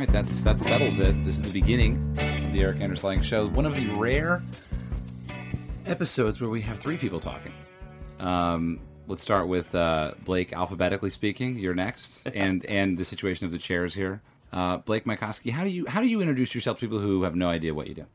right, that's that settles it. This is the beginning of the Erik Anders Lang Show. One of the rare episodes where we have three people talking. Um, let's start with uh, Blake, alphabetically speaking. You're next, and and the situation of the chairs here. Uh, Blake Mycoskie, how do you how do you introduce yourself to people who have no idea what you do?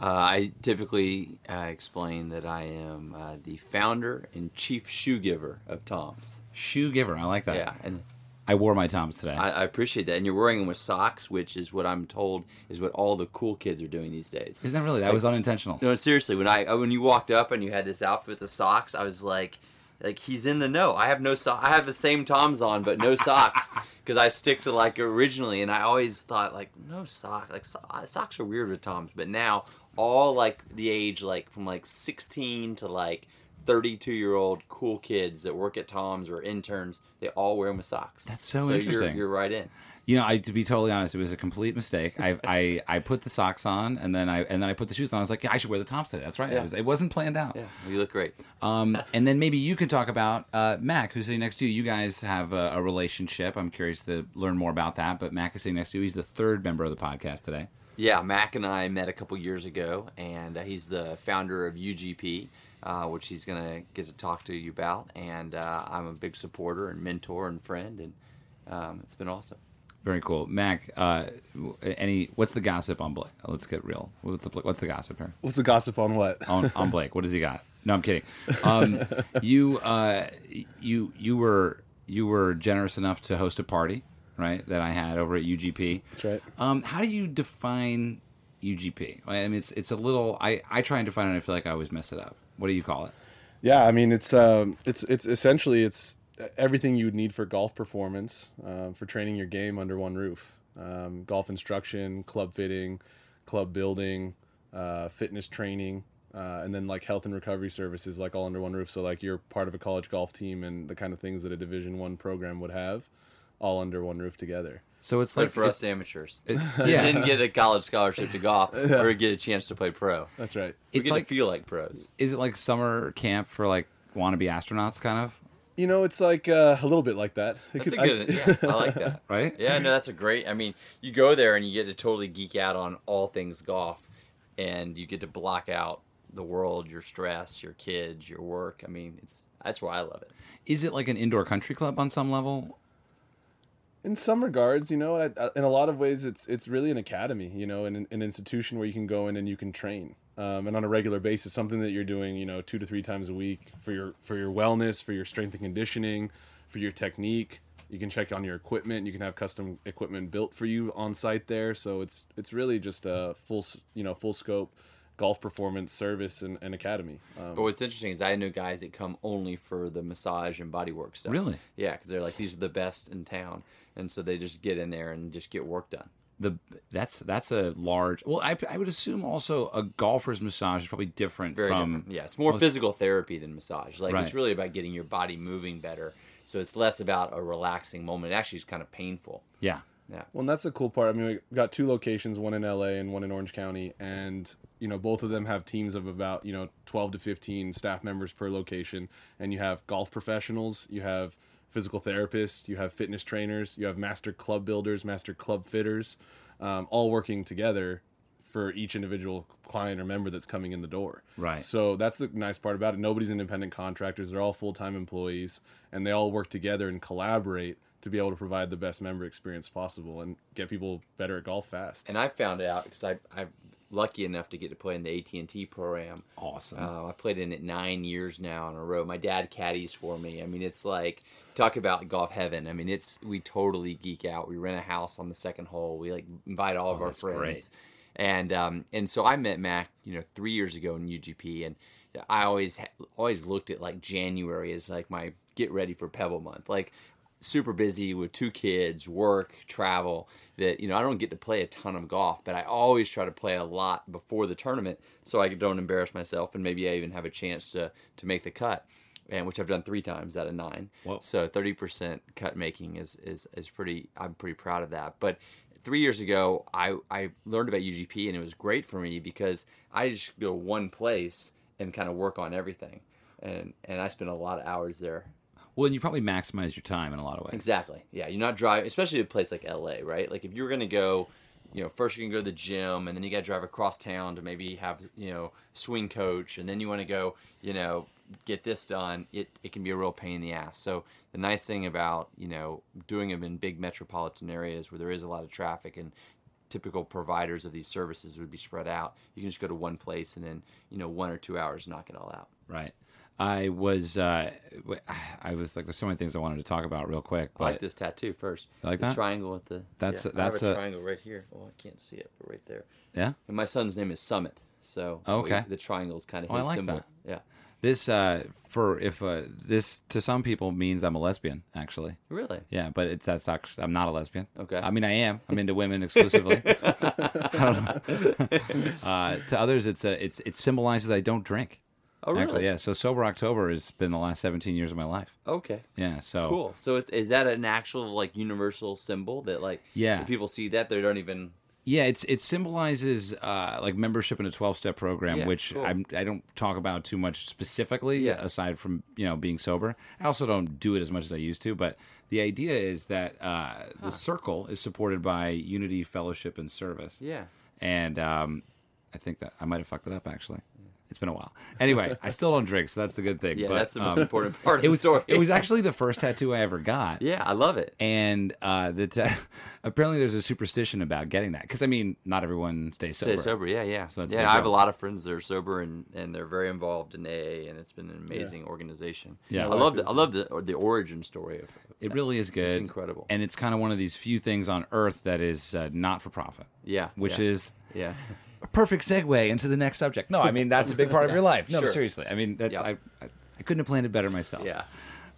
Uh, I typically uh, explain that I am uh, the founder and chief shoe giver of Tom's. Shoe giver, I like that. Yeah, and I wore my Toms today. I, I appreciate that. And you're wearing them with socks, which is what I'm told is what all the cool kids are doing these days. Isn't that really? That was unintentional. No, seriously. When I uh, when you walked up and you had this outfit with the socks, I was like, like he's in the know. I have no so- I have the same Toms on, but no socks because I stick to like originally, and I always thought like no sock, like so- uh, socks are weird with Toms, but now all like the age like from like 16 to like 32 year old cool kids that work at Tom's or interns, they all wear them with socks. That's so so interesting. You're, you're right in. You know, I to be totally honest, it was a complete mistake. I I, I put the socks on and then I and then I put the shoes on. I was like, yeah, I should wear the Toms today. That's right. It, Yeah. was, it wasn't planned out. Yeah, you look great. Um, and then maybe you can talk about uh, Mac, who's sitting next to you. You guys have a, a relationship. I'm curious to learn more about that. But Mac is sitting next to you. He's the third member of the podcast today. Yeah, Mac and I met a couple years ago, and uh, he's the founder of UGP, uh, which he's going to get to talk to you about. And uh, I'm a big supporter and mentor and friend, and um, it's been awesome. Very cool, Mac. Uh, any? What's the gossip on Blake? Let's get real. What's the what's the gossip here? What's the gossip on what? on, on Blake. What does he got? No, I'm kidding. Um, you uh, you you were you were generous enough to host a party, right? That I had over at UGP. That's right. Um, how do you define UGP? I mean, it's it's a little. I I try and define it. and I feel like I always mess it up. What do you call it? Yeah, I mean it's um, it's it's essentially it's everything you would need for golf performance, um, for training your game under one roof. Um, golf instruction, club fitting, club building, uh, fitness training, uh, and then like health and recovery services, like all under one roof. So like you're part of a college golf team and the kind of things that a Division One program would have, all under one roof together. So it's Like like for us amateurs, it- yeah. didn't get a college scholarship to golf or get a chance to play pro. That's right. We It's get like to feel like pros. is it like summer camp for like wannabe astronauts, kind of, You know, it's like uh, a little bit like that. It That's could- a I- good. yeah, I like that. right? Yeah, no, that's a great. I mean, you go there and you get to totally geek out on all things golf, and you get to block out the world, your stress, your kids, your work. I mean, it's that's why I love it. Is it like an indoor country club on some level? In some regards, you know, in a lot of ways, it's it's really an academy, you know, an, an institution where you can go in and you can train, um, and on a regular basis, something that you're doing, you know, two to three times a week for your for your wellness, for your strength and conditioning, for your technique. You can check on your equipment. You can have custom equipment built for you on site there. So it's it's really just a full you know full scope golf performance service and, and academy. Um, But what's interesting is I know guys that come only for the massage and bodywork stuff. Really? Yeah, because they're like these are the best in town, and so they just get in there and just get work done. the that's that's a large. Well, I, I would assume also a golfer's massage is probably different Very from different. Yeah, it's more most- physical therapy than massage. Like Right. it's really about getting your body moving better. So it's less about a relaxing moment. It actually is kind of painful. yeah. Yeah. Well, and that's the cool part. I mean, we got two locations, one in LA and one in Orange County, and you know both of them have teams of about you know 12 to 15 staff members per location, and you have golf professionals, you have physical therapists, you have fitness trainers, you have master club builders, master club fitters, um, all working together for each individual client or member that's coming in the door. Right. So that's the nice part about it. Nobody's independent contractors. They're all full time employees, and they all work together and collaborate to be able to provide the best member experience possible and get people better at golf fast. And I found out because I I'm lucky enough to get to play in the AT and T program. Awesome. Uh, I played in it nine years now in a row. My dad caddies for me. I mean, it's like talk about golf heaven. I mean, it's we totally geek out. We rent a house on the second hole. We like invite all of Oh, our that's friends. great. And um, and so I met Mac, you know, three years ago in UGP, and I always always looked at like January as like my get ready for Pebble month, like super busy with two kids, work, travel. That you know I don't get to play a ton of golf, but I always try to play a lot before the tournament so I don't embarrass myself, and maybe I even have a chance to to make the cut. And which I've done three times out of nine. Whoa. So thirty percent cut making is, is is pretty. I'm pretty proud of that. But three years ago, I I learned about UGP and it was great for me because I just go one place and kind of work on everything, and and I spent a lot of hours there. Well, and you probably maximize your time in a lot of ways. Exactly. Yeah, you're not driving, especially a place like LA, right? Like if you're gonna go, you know, first you can go to the gym, and then you got to drive across town to maybe have you know swing coach, and then you want to go, you know, get this done. It it can be a real pain in the ass. So the nice thing about you know doing them in big metropolitan areas where there is a lot of traffic and typical providers of these services would be spread out. You can just go to one place and then you know one or two hours knock it all out. Right. I was, uh, I was like, there's so many things I wanted to talk about real quick. I like this tattoo first. You like the that? triangle with the That's- yeah, that's I have a- a triangle right here. Oh, I can't see it, but right there. yeah, And my son's name is Summit, so Oh, okay. we- the triangle is kind of Oh, I his like symbol. that. Yeah, this uh, for if uh, this to some people means I'm a lesbian, actually. really. Yeah, but it's that's actually I'm not a lesbian. Okay. I mean, I am. I'm into women exclusively. I don't know. uh, to others, it's a it's it symbolizes I don't drink. Oh, really? Actually, yeah. So sober October has been the last 17 years of my life. Okay. Yeah. So Cool. So it's, is that an actual like universal symbol that like Yeah. people see that they don't even Yeah, it's it symbolizes uh, like membership in a twelve step program, Yeah, which cool. I'm, I don't talk about too much specifically. Yeah. Aside from you know being sober, I also don't do it as much as I used to. But the idea is that uh, the circle is supported by unity, fellowship, and service. yeah. And um, I think that I might have fucked it up actually. It's been a while. Anyway, I still don't drink, so that's the good thing. Yeah, but, that's the most um, important part of It the was story. it was actually the first tattoo I ever got yeah, I love it. and uh, that uh, apparently there's a superstition about getting that because I mean not everyone stays sober. Stay sober, yeah, yeah. So that's yeah, big I have a lot of friends that are sober and, and they're very involved in AA, and it's been an amazing organization. Yeah. I love the I love the the origin story of. It really is good. incredible. and it's kind of one of these few things on earth that is uh, not for profit. Yeah, which yeah. is Yeah, a perfect segue into the next subject. No, I mean that's a big part of your life. No, Sure. seriously. I mean that's Yeah. I, I I couldn't have planned it better myself. yeah.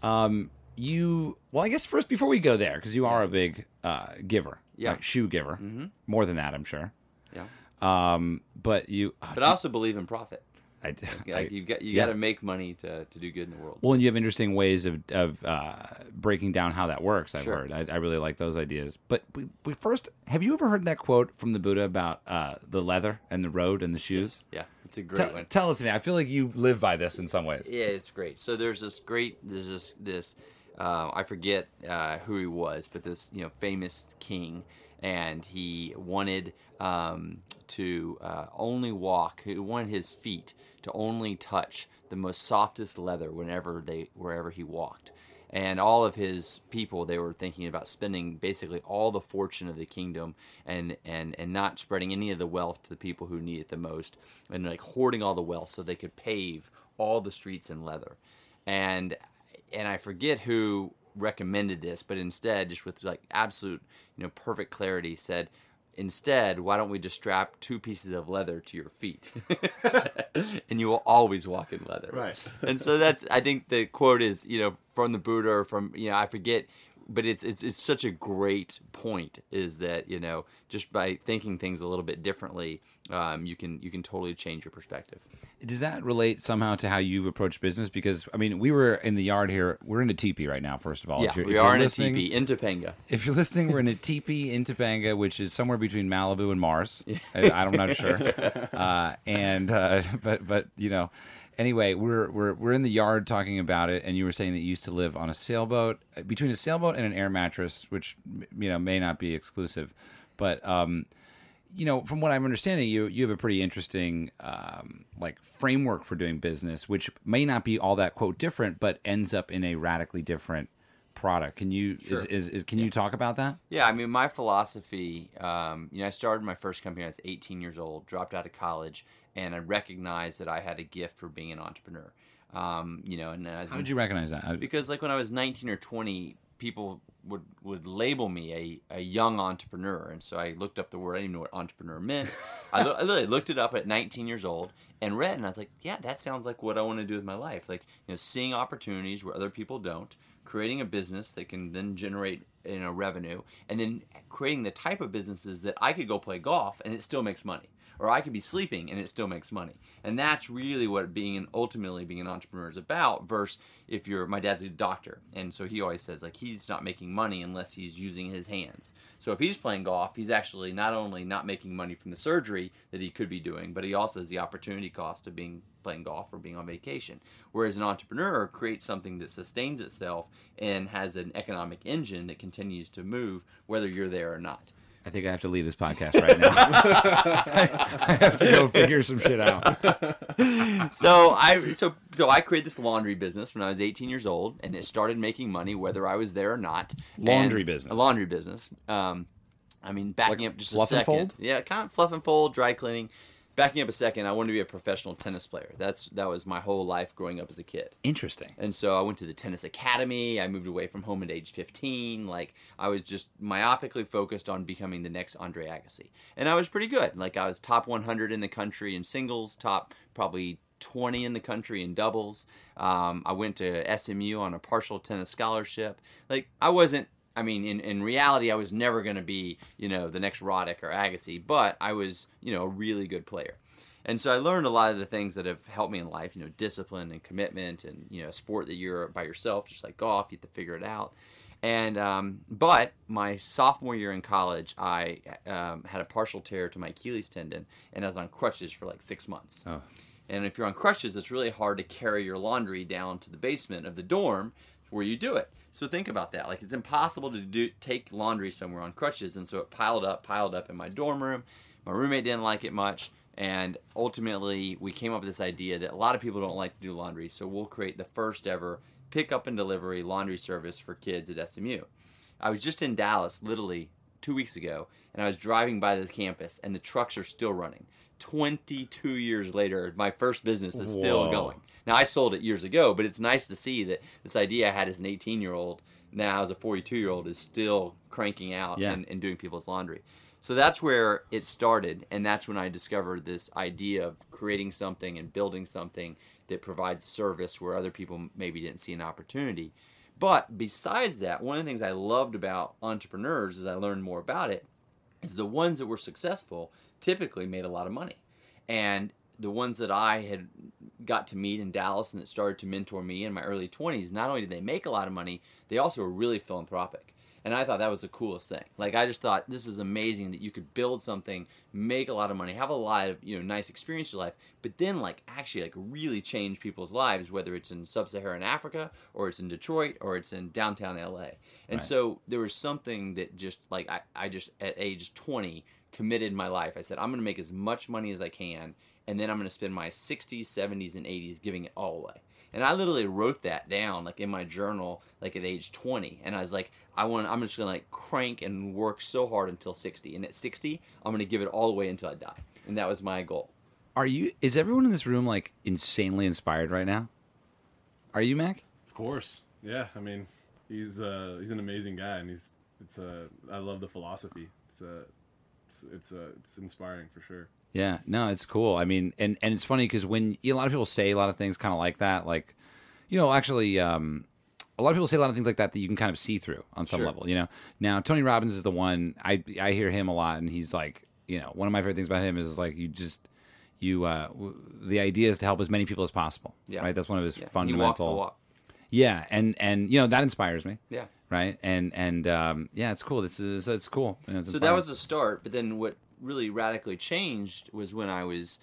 Um, you well, I guess first before we go there because you are a big uh, giver. Yeah. right? shoe giver. Mm-hmm. More than that, I'm sure. Yeah. Um, but you, uh, But I also believe in profit. I, Like I- you got you yeah. got to make money to, to do good in the world. Well, and you have interesting ways of, of uh, breaking down how that works. I've Sure. heard. I, I really like those ideas. But we, we first, have you ever heard that quote from the Buddha about uh, the leather and the road and the shoes? Yeah, it's a great Tell, one. tell it to me. I feel like you live by this in some ways. Yeah, it's great. So there's this great, there's this, this uh, I forget uh, who he was, but this, you know, famous king, and he wanted um, to uh, only walk. He wanted his feet to only touch the most softest leather whenever they, wherever he walked. And all of his people, they were thinking about spending basically all the fortune of the kingdom and, and, and not spreading any of the wealth to the people who need it the most, and like hoarding all the wealth so they could pave all the streets in leather. And and I forget who recommended this, but instead, just with like absolute, you know, perfect clarity, said, instead, why don't we just strap two pieces of leather to your feet, and you will always walk in leather. Right. And so that's, I think the quote is, you know, from the Buddha or from, you know, I forget. But it's, it's it's such a great point is that you know just by thinking things a little bit differently um, you can you can totally change your perspective. Does that relate somehow to how you approach business? Because I mean, we were in the yard here. We're in a teepee right now. First of all, Yeah, we you're in a teepee in Topanga. If you're listening, we're in a teepee in Topanga, which is somewhere between Malibu and Mars. I, I'm not sure. Uh, and uh, but but you know, anyway, we're we're we're in the yard talking about it, and you were saying that you used to live on a sailboat uh, between a sailboat and an air mattress, which you know may not be exclusive, but um, you know, from what I'm understanding, you you have a pretty interesting um, like framework for doing business, which may not be all that quote different, but ends up in a radically different product. Can you is, is, is can you talk about that? Yeah, I mean, my philosophy, um, you know, I started my first company when I was 18 years old, dropped out of college, and I recognized that I had a gift for being an entrepreneur. Um, you know, and as How did you recognize that? because like when I was 19 or 20, people would would label me a, a young entrepreneur, and so I looked up the word. I didn't know what entrepreneur meant. I, lo- I literally looked it up at 19 years old and read, and I was like, yeah, that sounds like what I want to do with my life. Like you know, seeing opportunities where other people don't, creating a business that can then generate you know revenue, and then creating the type of businesses that I could go play golf and it still makes money. Or I could be sleeping and it still makes money. And that's really what being an ultimately being an entrepreneur is about. Versus if you're my dad's a doctor, and so he always says like he's not making money unless he's using his hands. So if he's playing golf, he's actually not only not making money from the surgery that he could be doing, but he also has the opportunity cost of being playing golf or being on vacation. Whereas an entrepreneur creates something that sustains itself and has an economic engine that continues to move whether you're there or not. I think I have to leave this podcast right now. I have to go figure some shit out. so I so so I created this laundry business when I was 18 years old, and it started making money whether I was there or not. Laundry And- business. A laundry business. Um, I mean, backing up just a second. fold? Yeah, kind of fluff and fold, dry cleaning. Backing up a second, I wanted to be a professional tennis player. That's that was my whole life growing up as a kid. Interesting. And so I went to the tennis academy. I moved away from home at age 15. Like I was just myopically focused on becoming the next Andre Agassi. And I was pretty good. Like I was top 100 in the country in singles, top probably 20 in the country in doubles. Um, I went to SMU on a partial tennis scholarship. Like I wasn't I mean, in, in reality, I was never going to be, you know, the next Roddick or Agassi, but I was, you know, a really good player. And so I learned a lot of the things that have helped me in life, you know, discipline and commitment and, you know, a sport that you're by yourself, just like golf, you have to figure it out. And, um, but my sophomore year in college, I um, had a partial tear to my Achilles tendon and I was on crutches for like six months. Oh. And if you're on crutches, it's really hard to carry your laundry down to the basement of the dorm where you do it. So think about that. Like it's impossible to do take laundry somewhere on crutches, and so it piled up, piled up in my dorm room. My roommate didn't like it much, and ultimately we came up with this idea that a lot of people don't like to do laundry, so we'll create the first ever pickup and delivery laundry service for kids at SMU. I was just in Dallas, literally two weeks ago, and I was driving by this campus, and the trucks are still running. 22 years later, my first business is still Whoa. going. Now, I sold it years ago, but it's nice to see that this idea I had as an 18 year old, now as a 42 year old, is still cranking out Yeah. and, and doing people's laundry. So that's where it started, and that's when I discovered this idea of creating something and building something that provides service where other people maybe didn't see an opportunity. But besides that, one of the things I loved about entrepreneurs as I learned more about it is the ones that were successful typically made a lot of money. And the ones that I had got to meet in Dallas and that started to mentor me in my early 20s, not only did they make a lot of money, they also were really philanthropic. And I thought that was the coolest thing. Like I just thought this is amazing that you could build something, make a lot of money, have a lot of, you know, nice experience in your life, but then like actually like really change people's lives, whether it's in sub-Saharan Africa or it's in Detroit or it's in downtown LA. And Right. so there was something that just like I, I just at age 20 committed my life. I said I'm going to make as much money as I can and then I'm going to spend my 60s, 70s and 80s giving it all away. And I literally wrote that down like in my journal like at age 20 and I was like I want I'm just going to like crank and work so hard until 60 and at 60 I'm going to give it all the way until I die. And that was my goal. Are you? Is everyone in this room like insanely inspired right now? Are you, Mac? Of course. Yeah. I mean, he's uh, he's an amazing guy, and he's it's uh, I love the philosophy. It's uh, it's it's, uh, it's inspiring for sure. Yeah, no, it's cool. I mean, and and it's funny because when a lot of people say a lot of things kind of like that, like, you know, actually, um, a lot of people say a lot of things like that that you can kind of see through on some Sure. level. You know, now Tony Robbins is the one I I hear him a lot, and he's like, you know, one of my favorite things about him is like you just you uh w- the idea is to help as many people as possible. Yeah. right. That's one of his Yeah. Fundamental. walks the walk. Yeah, and and you know that inspires me. Yeah. Right, and and um, yeah, it's cool. This is it's cool. it's So that was the start. But then what really radically changed was when I was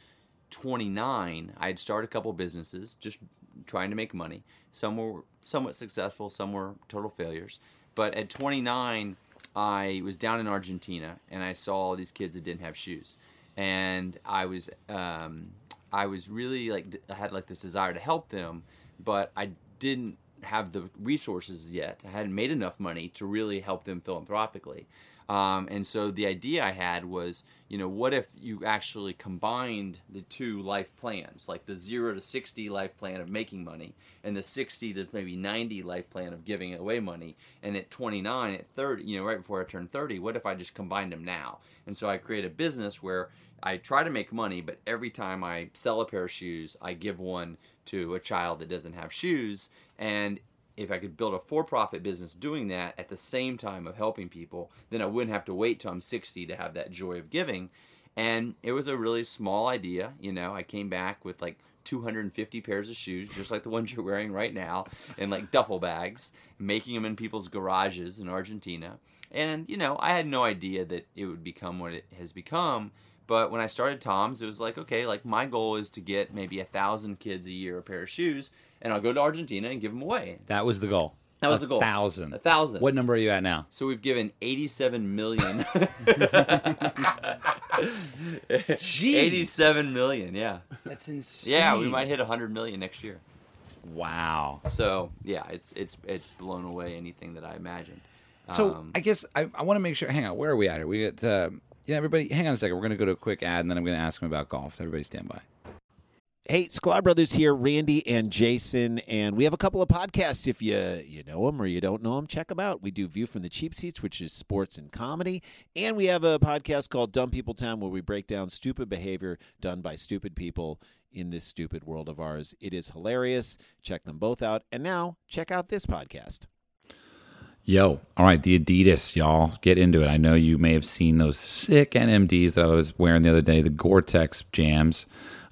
29. I had started a couple businesses, just trying to make money. Some were somewhat successful, some were total failures. But at 29, I was down in Argentina and I saw all these kids that didn't have shoes, and I was um, I was really like I had like this desire to help them, but I didn't have the resources yet. I hadn't made enough money to really help them philanthropically. Um, and so the idea I had was, you know, what if you actually combined the two life plans, like the zero to 60 life plan of making money and the 60 to maybe 90 life plan of giving away money. And at 29, at 30, you know, right before I turned 30, what if I just combined them now? And so I create a business where I try to make money, but every time I sell a pair of shoes, I give one to a child that doesn't have shoes. And if I could build a for-profit business doing that at the same time of helping people, then I wouldn't have to wait till I'm 60 to have that joy of giving. And it was a really small idea. You know, I came back with like 250 pairs of shoes, just like the ones you're wearing right now, in like duffel bags, making them in people's garages in Argentina. And, you know, I had no idea that it would become what it has become. But when I started Tom's, it was like, okay, like my goal is to get maybe a thousand kids a year a pair of shoes, and I'll go to Argentina and give them away. That was the goal. That was a the goal. Thousand. A thousand. What number are you at now? So we've given 87 million. 87 million, yeah. That's insane. Yeah, we might hit 100 million next year. Wow. So, yeah, it's it's it's blown away anything that I imagined. So Um, I guess I, I want to make sure. Hang on, where are we at here? We got uh, yeah. Everybody, hang on a second. We're going to go to a quick ad, and then I'm going to ask him about golf. Everybody, stand by. Hey, Sklar Brothers here, Randy and Jason, and we have a couple of podcasts. If you you know them or you don't know them, check them out. We do View from the Cheap Seats, which is sports and comedy, and we have a podcast called Dumb People Town, where we break down stupid behavior done by stupid people in this stupid world of ours. It is hilarious. Check them both out, and now check out this podcast. Yo, all right, the Adidas, y'all, get into it. I know you may have seen those sick NMDs that I was wearing the other day, the Gore-Tex jams.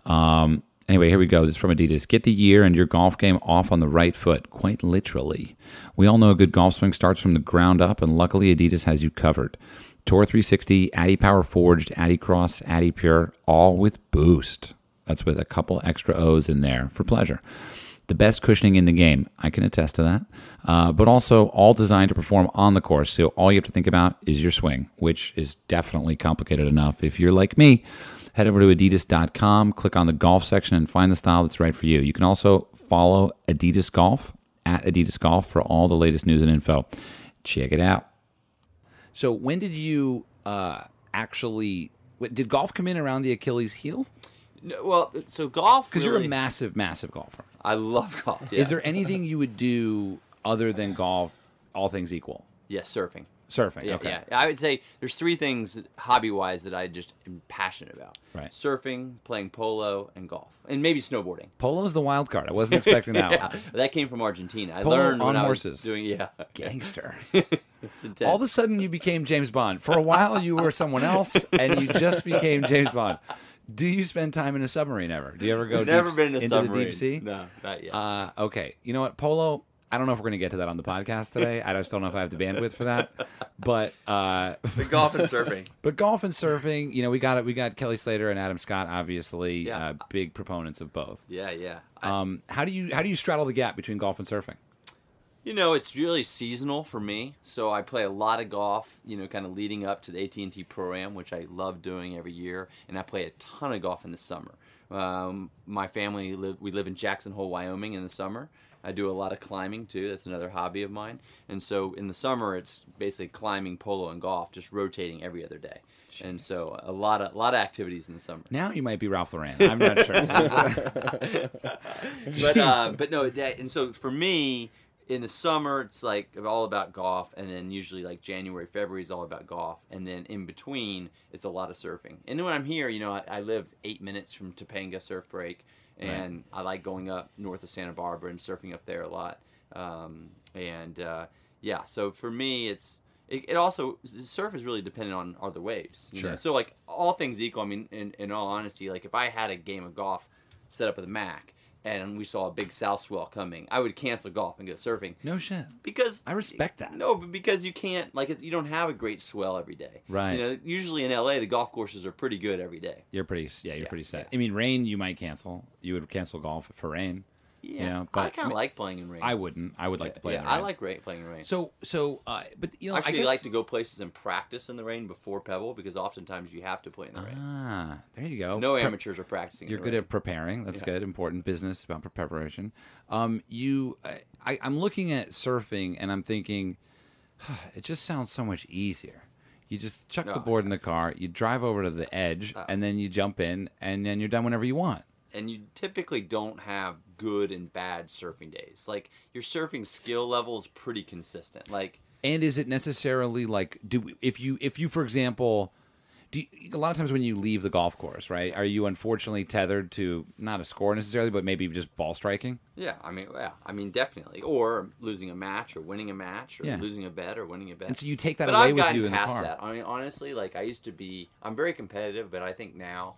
Um, anyway, here we go. This is from Adidas. Get the year and your golf game off on the right foot, quite literally. We all know a good golf swing starts from the ground up, and luckily Adidas has you covered. Tour 360, adipower Forged, adicross, Addy Pure, all with Boost. That's with a couple extra O's in there for pleasure the best cushioning in the game. I can attest to that. Uh, but also all designed to perform on the course. So all you have to think about is your swing, which is definitely complicated enough. If you're like me, head over to adidas.com, click on the golf section, and find the style that's right for you. You can also follow Adidas Golf at Adidas Golf for all the latest news and info. Check it out. So when did you uh, actually? Did golf come in around the Achilles heel? No, well, so golf Because really, you're a massive, massive golfer. I love golf. Yeah. Is there anything you would do other than golf, all things equal? Yeah, surfing. Surfing. Yeah, okay. yeah. I would say there's three things hobby wise that I just am passionate about. Right. Surfing, playing polo, and golf. And maybe snowboarding. Polo's the wild card. I wasn't expecting that yeah, one. that came from Argentina. I Polo learned on when I was horses. doing yeah. Gangster. All of a sudden, you became James Bond. For a while, you were someone else, and you just became James Bond. Do you spend time in a submarine ever? Do you ever go Never deep, been in a into submarine. the deep sea? No, not yet. Uh, okay. You know what? Polo, I don't know if we're going to get to that on the podcast today. I just don't know if I have the bandwidth for that. But uh, but golf and surfing. but golf and surfing, you know, we got it. We got Kelly Slater and Adam Scott, obviously, Yeah. uh, big proponents of both. Yeah, yeah. I, Um, how do you how do you straddle the gap between golf and surfing? You know, it's really seasonal for me. So I play a lot of golf, you know, kind of leading up to the AT&T Pro-Am, which I love doing every year, and I play a ton of golf in the summer. Um, my family live we live in Jackson Hole, Wyoming in the summer. I do a lot of climbing too. That's another hobby of mine. And so in the summer it's basically climbing, polo and golf, just rotating every other day. And so a lot of a lot of activities in the summer. Now you might be Ralph Lauren. I'm not sure. but uh, but no, that and so for me in the summer it's like all about golf, and then usually like January, February is all about golf, and then in between it's a lot of surfing. And then when I'm here, you know, I, I live eight minutes from Topanga Surf Break, and I like going up north of Santa Barbara and surfing up there a lot. Um, and uh, yeah, so for me it's. It, it also surf is really dependent on are the waves. You know? Sure. So like all things equal, I mean, in, in all honesty, like if I had a game of golf set up with the Mac and we saw a big south swell coming, I would cancel golf and go surfing no shit. because I respect that. No, but because you can't like you don't have a great swell every day. Right. You know, usually in LA the golf courses are pretty good every day. You're pretty. Yeah, you're Yeah, pretty set. yeah. I mean, rain you might cancel. You would cancel golf for rain. Yeah. You know, I kind of like playing in rain. I wouldn't. I would like to play. yeah, in. I like rain, playing in rain. So so, uh, but you know, I actually guess, like to go places and practice in the rain before Pebble because oftentimes you have to play in the rain. Ah, there you go. No Pre- amateurs are practicing. You're in good rain. at preparing. That's Yeah. good. Important business about preparation. Um, you, I, I'm looking at surfing and I'm thinking, it just sounds so much easier. You just chuck the Oh, board in the car, you drive over to the edge, Oh. and then you jump in, and then you're done whenever you want. And you typically don't have good and bad surfing days. Like your surfing skill level is pretty consistent. Like And is it necessarily like do if you if you for example Do you, a lot of times when you leave the golf course, right? Are you unfortunately tethered to not a score necessarily, but maybe just ball striking? Yeah, I mean, yeah, I mean, definitely. Or losing a match, or winning a match, or Yeah. losing a bet, or winning a bet. And so you take that but away I've with you in the past car. that. I mean, honestly, like I used to be. I'm very competitive, but I think now,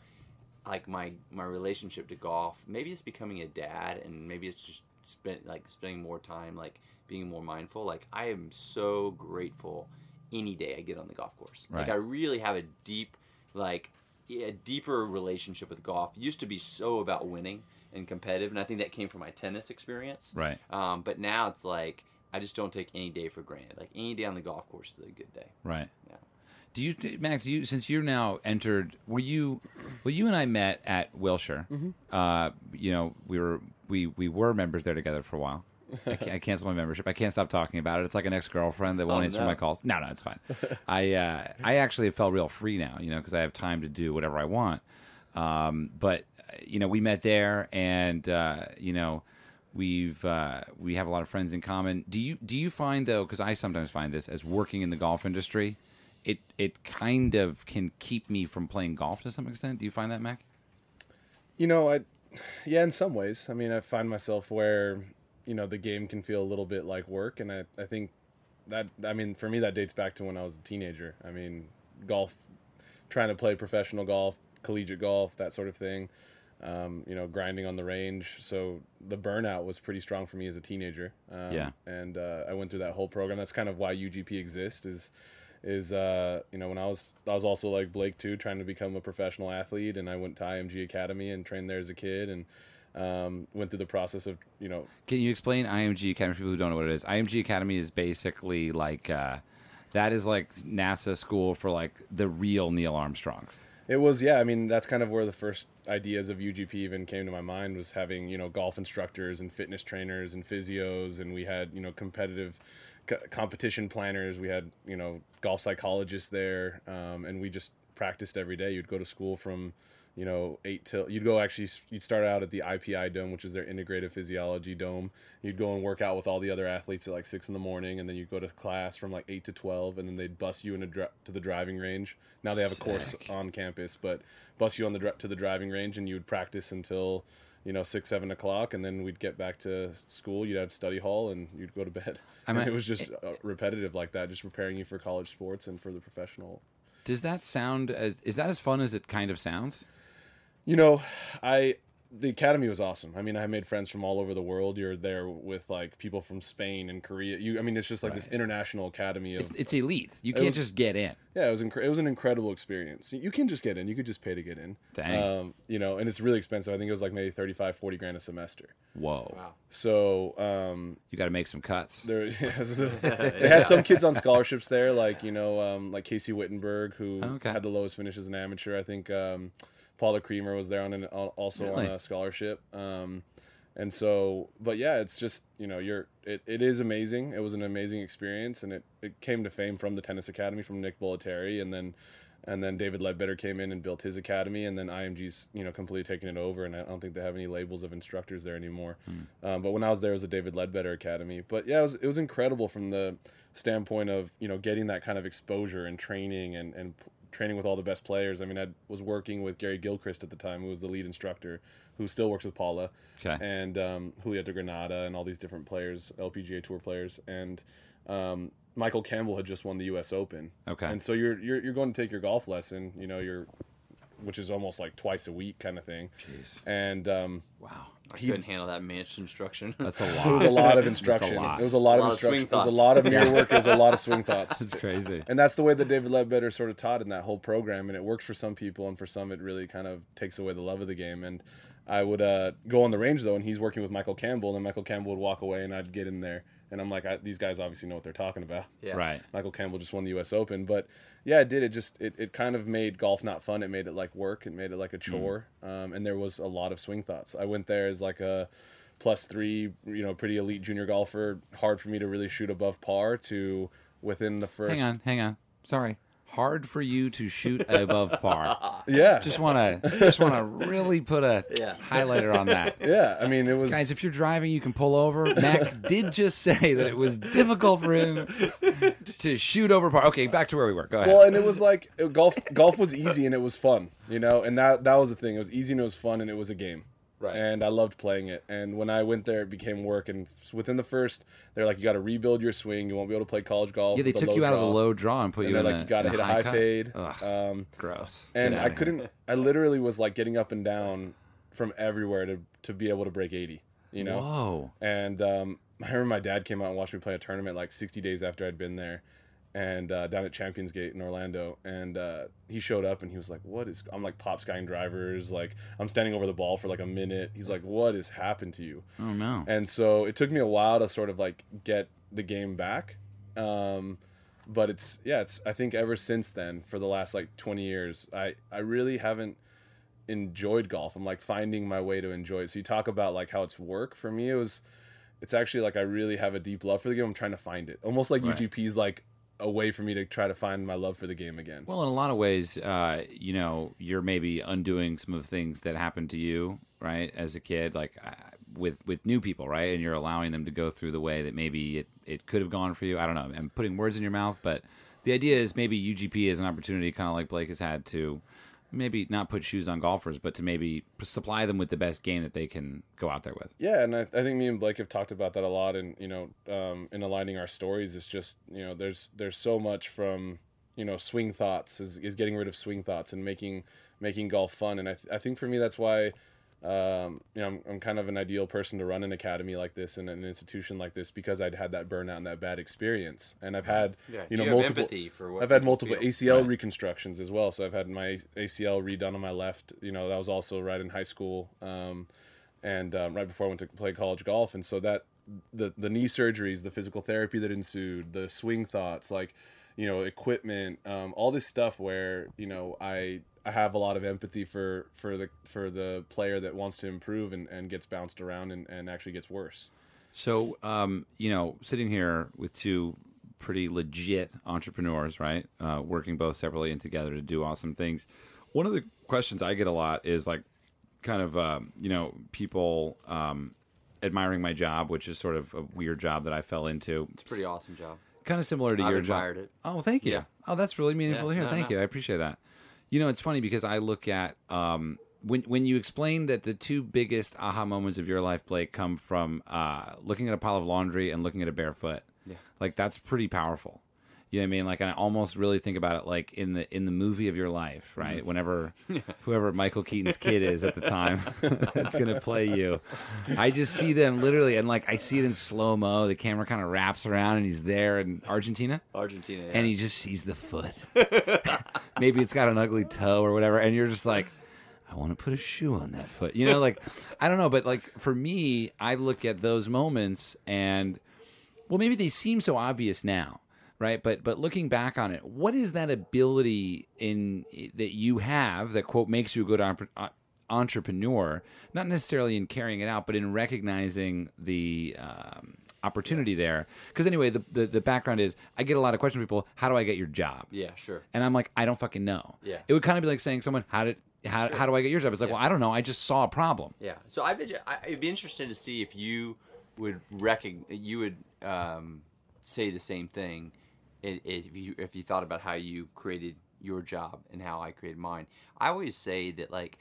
like my my relationship to golf, maybe it's becoming a dad, and maybe it's just spent like spending more time, like being more mindful. Like I am so grateful any day I get on the golf course. Like I really have a deep, like a deeper relationship with golf. Used to be so about winning and competitive, and I think that came from my tennis experience. Right. Um, but now it's like I just don't take any day for granted. Like any day on the golf course is a good day. Right. Yeah. Do you, Mac? Do you since you're now entered? Were you? Well, you and I met at Wilshire. Mm-hmm. Uh, you know, we were we we were members there together for a while. I, ca- I canceled my membership. I can't stop talking about it. It's like an ex girlfriend that won't Oh, answer no. my calls. No, no, it's fine. I uh, I actually felt real free now. You know, because I have time to do whatever I want. Um, but you know, we met there, and uh, you know, we've uh, we have a lot of friends in common. Do you do you find though? Because I sometimes find this as working in the golf industry, it it kind of can keep me from playing golf to some extent. Do you find that, Mac? You know, I, yeah, in some ways. I mean, I find myself where, you know, the game can feel a little bit like work, and I, I think that, I mean, for me, that dates back to when I was a teenager. I mean, golf, trying to play professional golf, collegiate golf, that sort of thing. Um, you know, grinding on the range. So the burnout was pretty strong for me as a teenager. Um, Yeah. And uh, I went through that whole program. That's kind of why UGP exists. Is is uh, you know when I was I was also like Blake too, trying to become a professional athlete, and I went to IMG Academy and trained there as a kid, and um, went through the process of you know Can you explain IMG Academy for people who don't know what it is? IMG Academy is basically like uh, that is like NASA school for like the real Neil Armstrongs. It was yeah. I mean, that's kind of where the first ideas of UGP even came to my mind was having you know golf instructors and fitness trainers and physios, and we had you know competitive co- competition planners. We had you know golf psychologists there, um, and we just practiced every day. You'd go to school from you know eight till you'd go actually you'd start out at the IPI dome, which is their integrative physiology dome. You'd go and work out with all the other athletes at like six in the morning, and then you'd go to class from like eight to twelve, and then they'd bus you in dri- to the driving range. Now they have a course on campus, but bus you on the dri- to the driving range, and you would practice until you know six seven o'clock, and then we'd get back to school. You'd have study hall, and you'd go to bed. I And mean- it was just uh, repetitive like that, just preparing you for college sports and for the professional. Does that sound? As, is that as fun as it kind of sounds? You know, I the academy was awesome. I mean, I made friends from all over the world. You're there with like people from Spain and Korea. You, I mean, it's just like this international academy of It's, it's elite. You can't was- just get in. Yeah, it was incre- it was an incredible experience. You can just get in. You could just pay to get in. Dang. Um, you know, and it's really expensive. I think it was like maybe 35, 40 grand a semester. Whoa. Wow. So um, You got to make some cuts. there, they had some kids on scholarships there, like you know, um, like Casey Wittenberg, who Okay. had the lowest finish as an amateur. I think um, Paula Creamer was there on an, also Really? on a scholarship. Um, and so, but yeah, it's just you know, you're it, it is amazing. It was an amazing experience, and it, it came to fame from the tennis academy from Nick Bollettieri, and then and then David Leadbetter came in and built his academy, and then IMG's you know completely taken it over, and I don't think they have any labels of instructors there anymore. Um, but when I was there, it was the David Leadbetter Academy. But yeah, it was it was incredible from the standpoint of you know getting that kind of exposure and training and and training with all the best players. I mean, I was working with Gary Gilchrist at the time, who was the lead instructor, who still works with Paula, Okay. and um, Julieta Granada and all these different players, LPGA Tour players, and um, Michael Campbell had just won the U.S. Open. Okay. And so you're you're you're going to take your golf lesson, you know, you're which is almost like twice a week kind of thing. Jeez. And um, Wow. I He- couldn't handle that much instruction. That's a lot. it was a lot of instruction. a lot. It was a lot A of lot of swing instruction. It was a lot of mirror work. It was a lot of swing thoughts. It's crazy. And that's the way that David Leadbetter sort of taught in that whole program, and it works for some people, and for some it really kind of takes away the love of the game. And I would uh, go on the range though, and he's working with Michael Campbell, and then Michael Campbell would walk away, and I'd get in there, and I'm like, I, these guys obviously know what they're talking about. yeah. Right. Michael Campbell just won the U.S. Open, but yeah, it did. It just it, it kind of made golf not fun. It made it like work. It made it like a chore, um, and there was a lot of swing thoughts. I went there as like a plus three, you know, pretty elite junior golfer. Hard for me to really shoot above par. To within the first Hang on. Hang on. Sorry. Hard for you to shoot above par. Yeah, Just want to just want to really put a Yeah. highlighter on that. yeah. I mean, it was Guys, if you're driving, you can pull over. Mac did just say that it was difficult for him to shoot over par. Okay, back to where we were. Go ahead. well, and it was like golf. Golf was easy and it was fun, you know. And that that was the thing. It was easy and it was fun and it was a game. Right. And I loved playing it. And when I went there, it became work. And within the first, they're like, you got to rebuild your swing. You won't be able to play college golf. yeah, they a took you out of the low draw and put And you in like, a, you got to hit a high cut. fade. Ugh, Um, gross. and I couldn't. I literally was like getting up and down from everywhere to to be able to break eighty. You know. Whoa. And um, I remember my dad came out and watched me play a tournament like 60 days after I'd been there, and uh, down at Champions Gate in Orlando. And uh, he showed up and he was like, "What is?" I'm like pop skying drivers. Like I'm standing over the ball for like a minute. He's like, "What has happened to you?" Oh no. And so it took me a while to sort of like get the game back. Um, but it's yeah, it's I think ever since then for the last like 20 years, I I really haven't enjoyed golf. I'm like finding my way to enjoy it. So you talk about like how it's work for me. It was it's actually like I really have a deep love for the game. I'm trying to find it. Almost like Right. UGP is like a way for me to try to find my love for the game again. Well, in a lot of ways, uh, you know, you're maybe undoing some of the things that happened to you, right, as a kid, like uh, with with new people, right, and you're allowing them to go through the way that maybe it, it could have gone for you. I don't know. I'm putting words in your mouth, but the idea is maybe UGP is an opportunity, kind of like Blake has had to maybe not put shoes on golfers, but to maybe supply them with the best game that they can go out there with. Yeah, and I, I think me and Blake have talked about that a lot, and you know, um, in aligning our stories, it's just you know, there's there's so much from you know, swing thoughts is, is getting rid of swing thoughts and making making golf fun, and I th- I think for me that's why. Um, you know, I'm, I'm kind of an ideal person to run an academy like this and an institution like this because I'd had that burnout and that bad experience, and I've had Yeah, you know you multiple. empathy for what I've had multiple feel. ACL reconstructions as well. So I've had my ACL redone on my left. You know, that was also right in high school, um, and um, right before I went to play college golf. And so that the the knee surgeries, the physical therapy that ensued, the swing thoughts, like you know, equipment, um, all this stuff where you know I I have a lot of empathy for for the for the player that wants to improve and, and gets bounced around and, and actually gets worse. So, um, you know, sitting here with two pretty legit entrepreneurs, right? Uh, working both separately and together to do awesome things. One of the questions I get a lot is like, kind of, um, you know, people um, admiring my job, which is sort of a weird job that I fell into. It's a pretty awesome job. Kind of similar to I've your admired job. it. Oh, thank you. Yeah. Oh, that's really meaningful Yeah, to hear. no, thank no. you. I appreciate that. You know, it's funny because I look at um, when when you explain that the two biggest aha moments of your life, Blake, come from uh, looking at a pile of laundry and looking at a barefoot. Yeah. Like that's pretty powerful. You know what I mean? Like I almost really think about it like in the in the movie of your life, Mm-hmm. right? Whenever whoever Michael Keaton's kid is at the time that's gonna play you. I just see them literally and like I see it in slow mo. The camera kind of wraps around and he's there in Argentina Argentina. Yeah. and he just sees the foot. Maybe it's got an ugly toe or whatever, and you're just like, I want to put a shoe on that foot. You know, like I don't know, but like for me, I look at those moments and well, maybe they seem so obvious now, right? But but looking back on it, what is that ability in that you have that quote makes you a good uh, entrepreneur? Not necessarily in carrying it out, but in recognizing the um, opportunity there. Because anyway, the, the the background is I get a lot of questions from people. How do I get your job? yeah, sure. And I'm like, I don't fucking know. Yeah. It would kind of be like saying someone, how did how, how do I get your job? It's like, Yeah. well, I don't know. I just saw a problem. Yeah. So I'd be, I- I'd be interested to see if you would recognize, you would um, say the same thing if you if you thought about how you created your job and how I created mine. I always say that like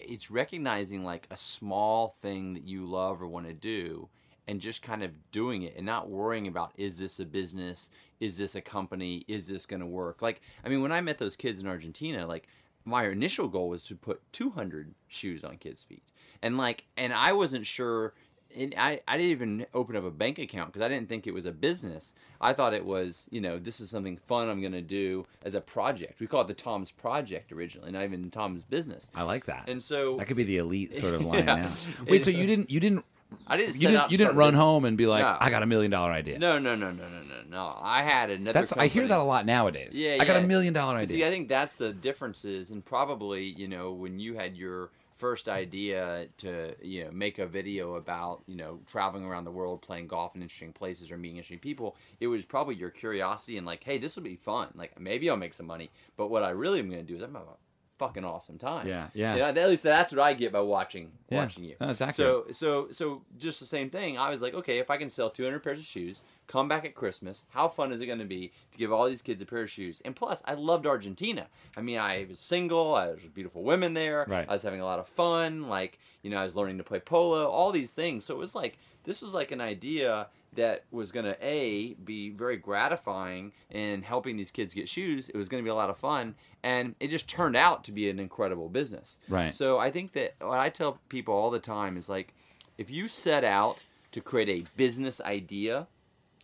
it's recognizing like a small thing that you love or want to do and just kind of doing it and not worrying about is this a business? Is this a company? Is this going to work? Like i mean when i met those kids in argentina like my initial goal was to put 200 shoes on kids feet. And like and i wasn't sure and I, I didn't even open up a bank account because I didn't think it was a business. I thought it was, you know, this is something fun I'm going to do as a project. We call it the Tom's Project originally, not even Tom's business. I like that. And so that could be the elite sort of line Yeah. now. Wait, so you didn't you didn't I didn't. you didn't you didn't run business. home and be like, No. I got a million dollar idea. No, no, no, no, no, no, no. I had another. That's I hear that a lot nowadays. Yeah, I got a million dollar idea. See, I think that's the differences, and probably you know when you had your first idea to you know make a video about you know traveling around the world playing golf in interesting places or meeting interesting people it was probably your curiosity and like hey this will be fun. Like maybe i'll make some money but what i really am going to do is i'm gonna a fucking awesome time. Yeah, yeah. You know, at least that's what i get by watching Yeah. watching you. No, that's so so so just the same thing. I was like okay if i can sell 200 pairs of shoes come back at christmas how fun is it going to be to give all these kids a pair of shoes? And plus i loved argentina. I mean i was single i was beautiful women there Right. i was having a lot of fun like you know i was learning to play polo all these things. So it was like this was like an idea that was going to a be very gratifying in helping these kids get shoes it was going to be a lot of fun and it just turned out to be an incredible business Right. so i think that what i tell people all the time is like if you set out to create a business idea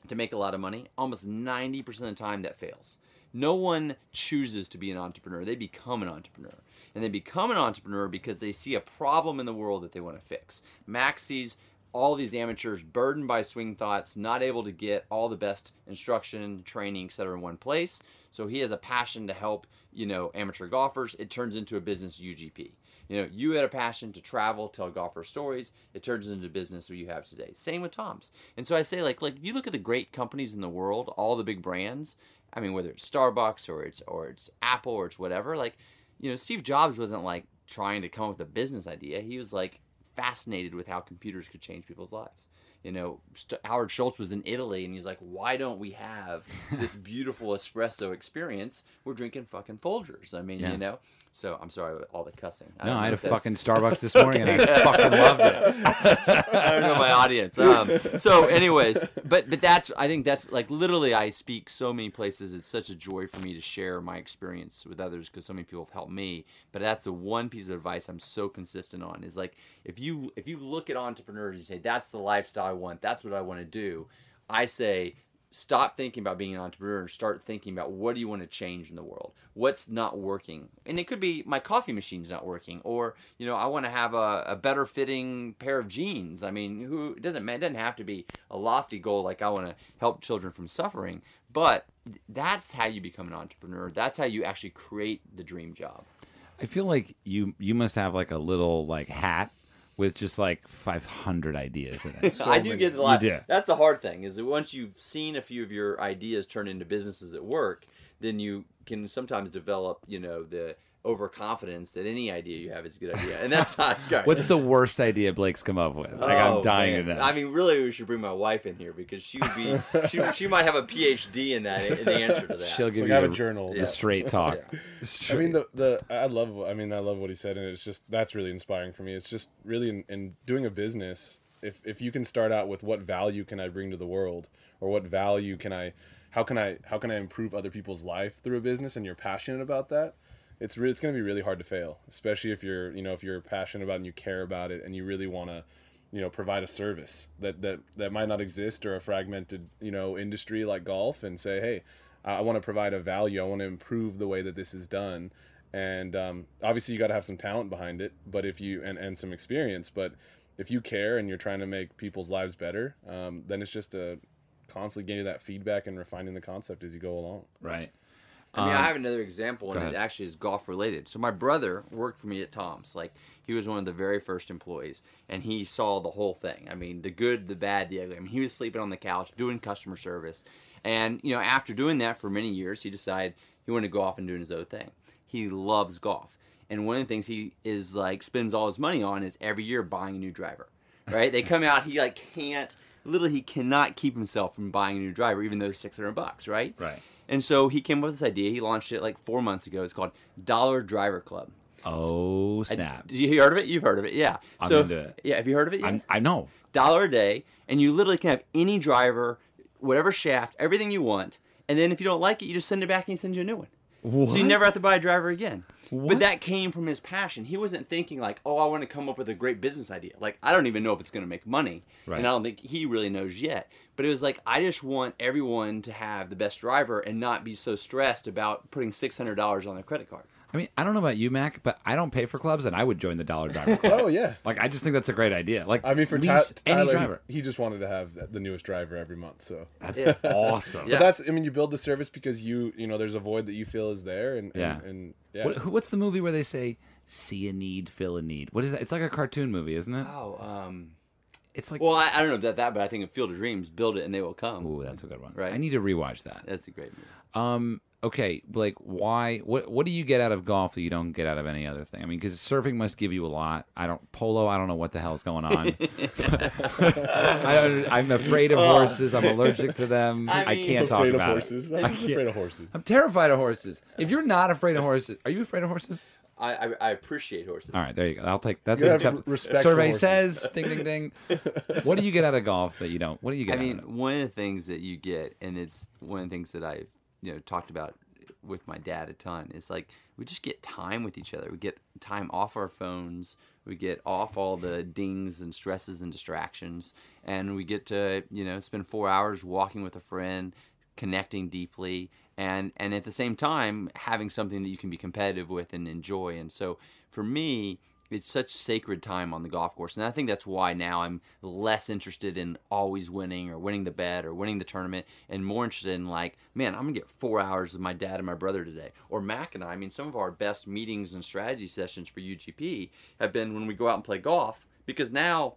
to make a lot of money, almost 90% of the time that fails. No one chooses to be an entrepreneur. They become an entrepreneur. And they become an entrepreneur because they see a problem in the world that they want to fix. Mac sees all these amateurs burdened by swing thoughts, not able to get all the best instruction, training, etc. in one place. So he has a passion to help, you know, amateur golfers. It turns into a business UGP. You know, you had a passion to travel, tell golfer stories. It turns into business that you have today. Same with Tom's. And so I say, like, like if you look at the great companies in the world, all the big brands. I mean, whether it's Starbucks or it's or it's Apple or it's whatever. Like, you know, Steve Jobs wasn't like trying to come up with a business idea. He was like fascinated with how computers could change people's lives. You know, St- Howard Schultz was in Italy and he's like, why don't we have this beautiful espresso experience? We're drinking fucking Folgers. I mean, Yeah. you know. So I'm sorry with all the cussing. No, I had a that's- fucking Starbucks this morning and I fucking loved it. I don't know my audience. Um, so, anyways, but but that's I think that's like literally I speak so many places. It's such a joy for me to share my experience with others because so many people have helped me. But that's the one piece of advice I'm so consistent on is like if you if you look at entrepreneurs and say that's the lifestyle I want, that's what I want to do. I say stop thinking about being an entrepreneur and start thinking about what do you want to change in the world? What's not working? And it could be my coffee machine's not working or you know i want to have a, a better fitting pair of jeans. I mean who doesn't it doesn't have to be a lofty goal like i want to help children from suffering but that's how you become an entrepreneur. That's how you actually create the dream job. I feel like you you must have like a little like hat with just like 500 ideas in it. I do many. get a lot. You. That's the hard thing is that once you've seen a few of your ideas turn into businesses at work, then you can sometimes develop, you know, the overconfidence that any idea you have is a good idea, and that's not good. What's the worst idea Blake's come up with? Like Oh, I'm dying man. to know. I mean, really, we should bring my wife in here because she would be. she, she might have a PhD in that. In the answer to that. She'll give Like you I have a journal. the Yeah. straight talk. I mean the the I love I mean I love what he said and it's just that's really inspiring for me. It's just really in, in doing a business if if you can start out with what value can I bring to the world or what value can I how can I how can I improve other people's life through a business and you're passionate about that it's re- it's going to be really hard to fail especially if you're you know if you're passionate about it and you care about it and you really want to you know provide a service that that that might not exist or a fragmented you know industry like golf and say hey I want to provide a value. I want to improve the way that this is done. And um, obviously, you got to have some talent behind it, but if you and, and some experience. But if you care and you're trying to make people's lives better, um, then it's just a constantly getting that feedback and refining the concept as you go along. Right. I mean, Um, I have another example, and it actually is golf related. So my brother worked for me at Toms. Like he was one of the very first employees, and he saw the whole thing. I mean, the good, the bad, the ugly. I mean, he was sleeping on the couch doing customer service, and you know, after doing that for many years, he decided he wanted to go off and do his own thing. He loves golf, and one of the things he is like spends all his money on is every year buying a new driver. Right? they come out, he like can't. Literally, he cannot keep himself from buying a new driver, even though it's six hundred bucks. Right? Right. And so he came up with this idea. He launched it like four months ago. It's called Dollar Driver Club. Oh snap! Did you heard of it? You've heard of it, yeah. I'm so, into it. Yeah, have you heard of it? I know. Dollar a day, and you literally can have any driver, whatever shaft, everything you want. And then if you don't like it, you just send it back and he sends you a new one. So you never have to buy a driver again. What? But that came from his passion. He wasn't thinking like, "Oh, I want to come up with a great business idea." Like, I don't even know if it's going to make money, Right. and I don't think he really knows yet. But it was like, I just want everyone to have the best driver and not be so stressed about putting six hundred dollars on their credit card. I mean, I don't know about you, Mac, but I don't pay for clubs, and I would join the Dollar Driver Club. Oh yeah. Like, I just think that's a great idea. Like, I mean, for Ty- lease any Tyler, driver. he just wanted to have the newest driver every month. So That's Yeah. awesome. Yeah. But that's I mean, you build the service because you you know there's a void that you feel is there, and Yeah. and, and yeah. What, what's the movie where they say see a need, fill a need. What is that? It's like a cartoon movie, isn't it? Oh, um, It's like well, I, I don't know about that, but I think in Field of Dreams, build it and they will come. Ooh, that's a good one. Right. I need to rewatch that. That's a great movie. Um. Okay, Blake. Why? What? What do you get out of golf that you don't get out of any other thing? I mean, because surfing must give you a lot. I don't polo. I don't know what the hell's going on. I don't, I'm afraid of horses. I'm allergic to them. I, Oh. I can't talk about horses. it. I'm I just can't- afraid of horses. I'm terrified of horses. If you're not afraid of horses, are you afraid of horses? I, I, I appreciate horses. All right, there you go. I'll take that's You an accept- respect for Survey says ding ding ding. what do you get out of golf that you don't? What do you get? I mean, out of one of the things that you get, and it's one of the things that I've you know talked about with my dad a ton. It's like we just get time with each other. We get time off our phones. We get off all the dings and stresses and distractions, and we get to you know spend four hours walking with a friend, connecting deeply, and and at the same time having something that you can be competitive with and enjoy. And so for me, it's such sacred time on the golf course and i think that's why now i'm less interested in always winning or winning the bet or winning the tournament and more interested in like man i'm gonna get four hours with my dad and my brother today. Or mac and i i mean some of our best meetings and strategy sessions for ugp have been when we go out and play golf because now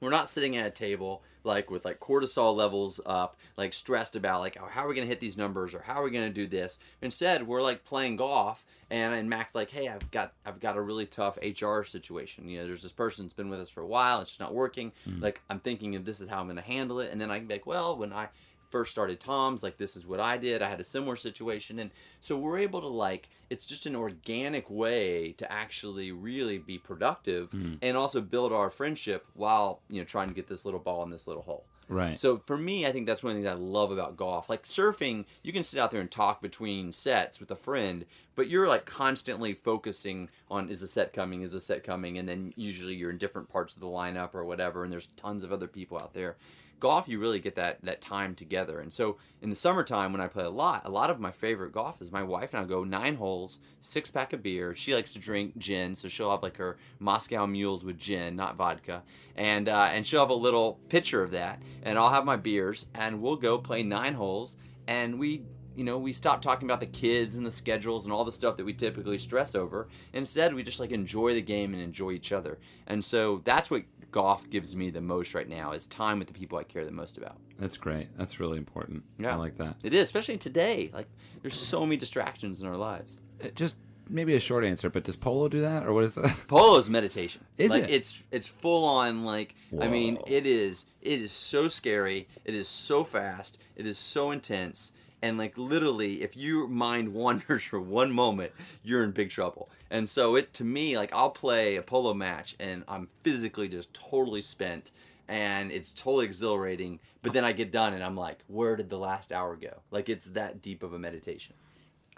we're not sitting at a table like with like cortisol levels up like stressed about like oh, how are we going to hit these numbers? Or how are we going to do this? Instead we're like playing golf and, and mac's like hey i've got i've got a really tough hr situation. You know there's this person that's been with us for a while it's just not working. Hmm. Like i'm thinking of this is how i'm going to handle it. And then i can be like well when i first started Toms, like this is what I did. I had a similar situation. And so we're able to like it's just an organic way to actually really be productive hmm. and also build our friendship while, you know, trying to get this little ball in this little hole. right. So for me, I think that's one of the things I love about golf. Like surfing, you can sit out there and talk between sets with a friend, but you're like constantly focusing on is the set coming, is the set coming, and then usually you're in different parts of the lineup or whatever, and there's tons of other people out there. Golf, you really get that that time together, and so in the summertime when I play a lot, a lot of my favorite golf is my wife and I go nine holes, six pack of beer. She likes to drink gin, so she'll have like her Moscow mules with gin, not vodka, and uh, and she'll have a little pitcher of that, and I'll have my beers, and we'll go play nine holes, and we. You know, we stop talking about the kids and the schedules and all the stuff that we typically stress over. Instead, we just like enjoy the game and enjoy each other. And so that's what golf gives me the most right now is time with the people I care the most about. That's great. That's really important. Yeah. I like that. It is, especially today. Like, there's so many distractions in our lives. Uh, Just maybe a short answer, but does polo do that, or what is that? Polo's meditation. Is like, it? It's it's full on. Like, I mean, it is. It is so scary. It is so fast. It is so intense. And like literally, if your mind wanders for one moment, you're in big trouble. And so it to me, like I'll play a polo match, and I'm physically just totally spent, and it's totally exhilarating. But then I get done, and I'm like, where did the last hour go? Like it's that deep of a meditation.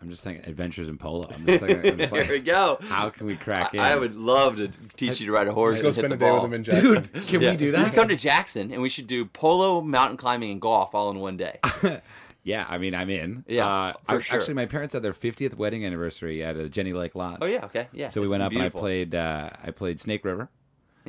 I'm just thinking adventures in polo. I'm just thinking, I'm just there like, we go. how can we crack in? I would love to teach you to ride a horse Let's go and hit spend the a day ball. with him in Jackson. Dude, can Yeah. we do that? can come to Jackson and we should do polo, mountain climbing, and golf all in one day. yeah, I mean, I'm in. Yeah, uh, for I- sure. Actually, my parents had their 50th wedding anniversary at a Jenny Lake Lodge. Oh yeah, okay, yeah. So we went up beautiful. and I played. Uh, I played Snake River,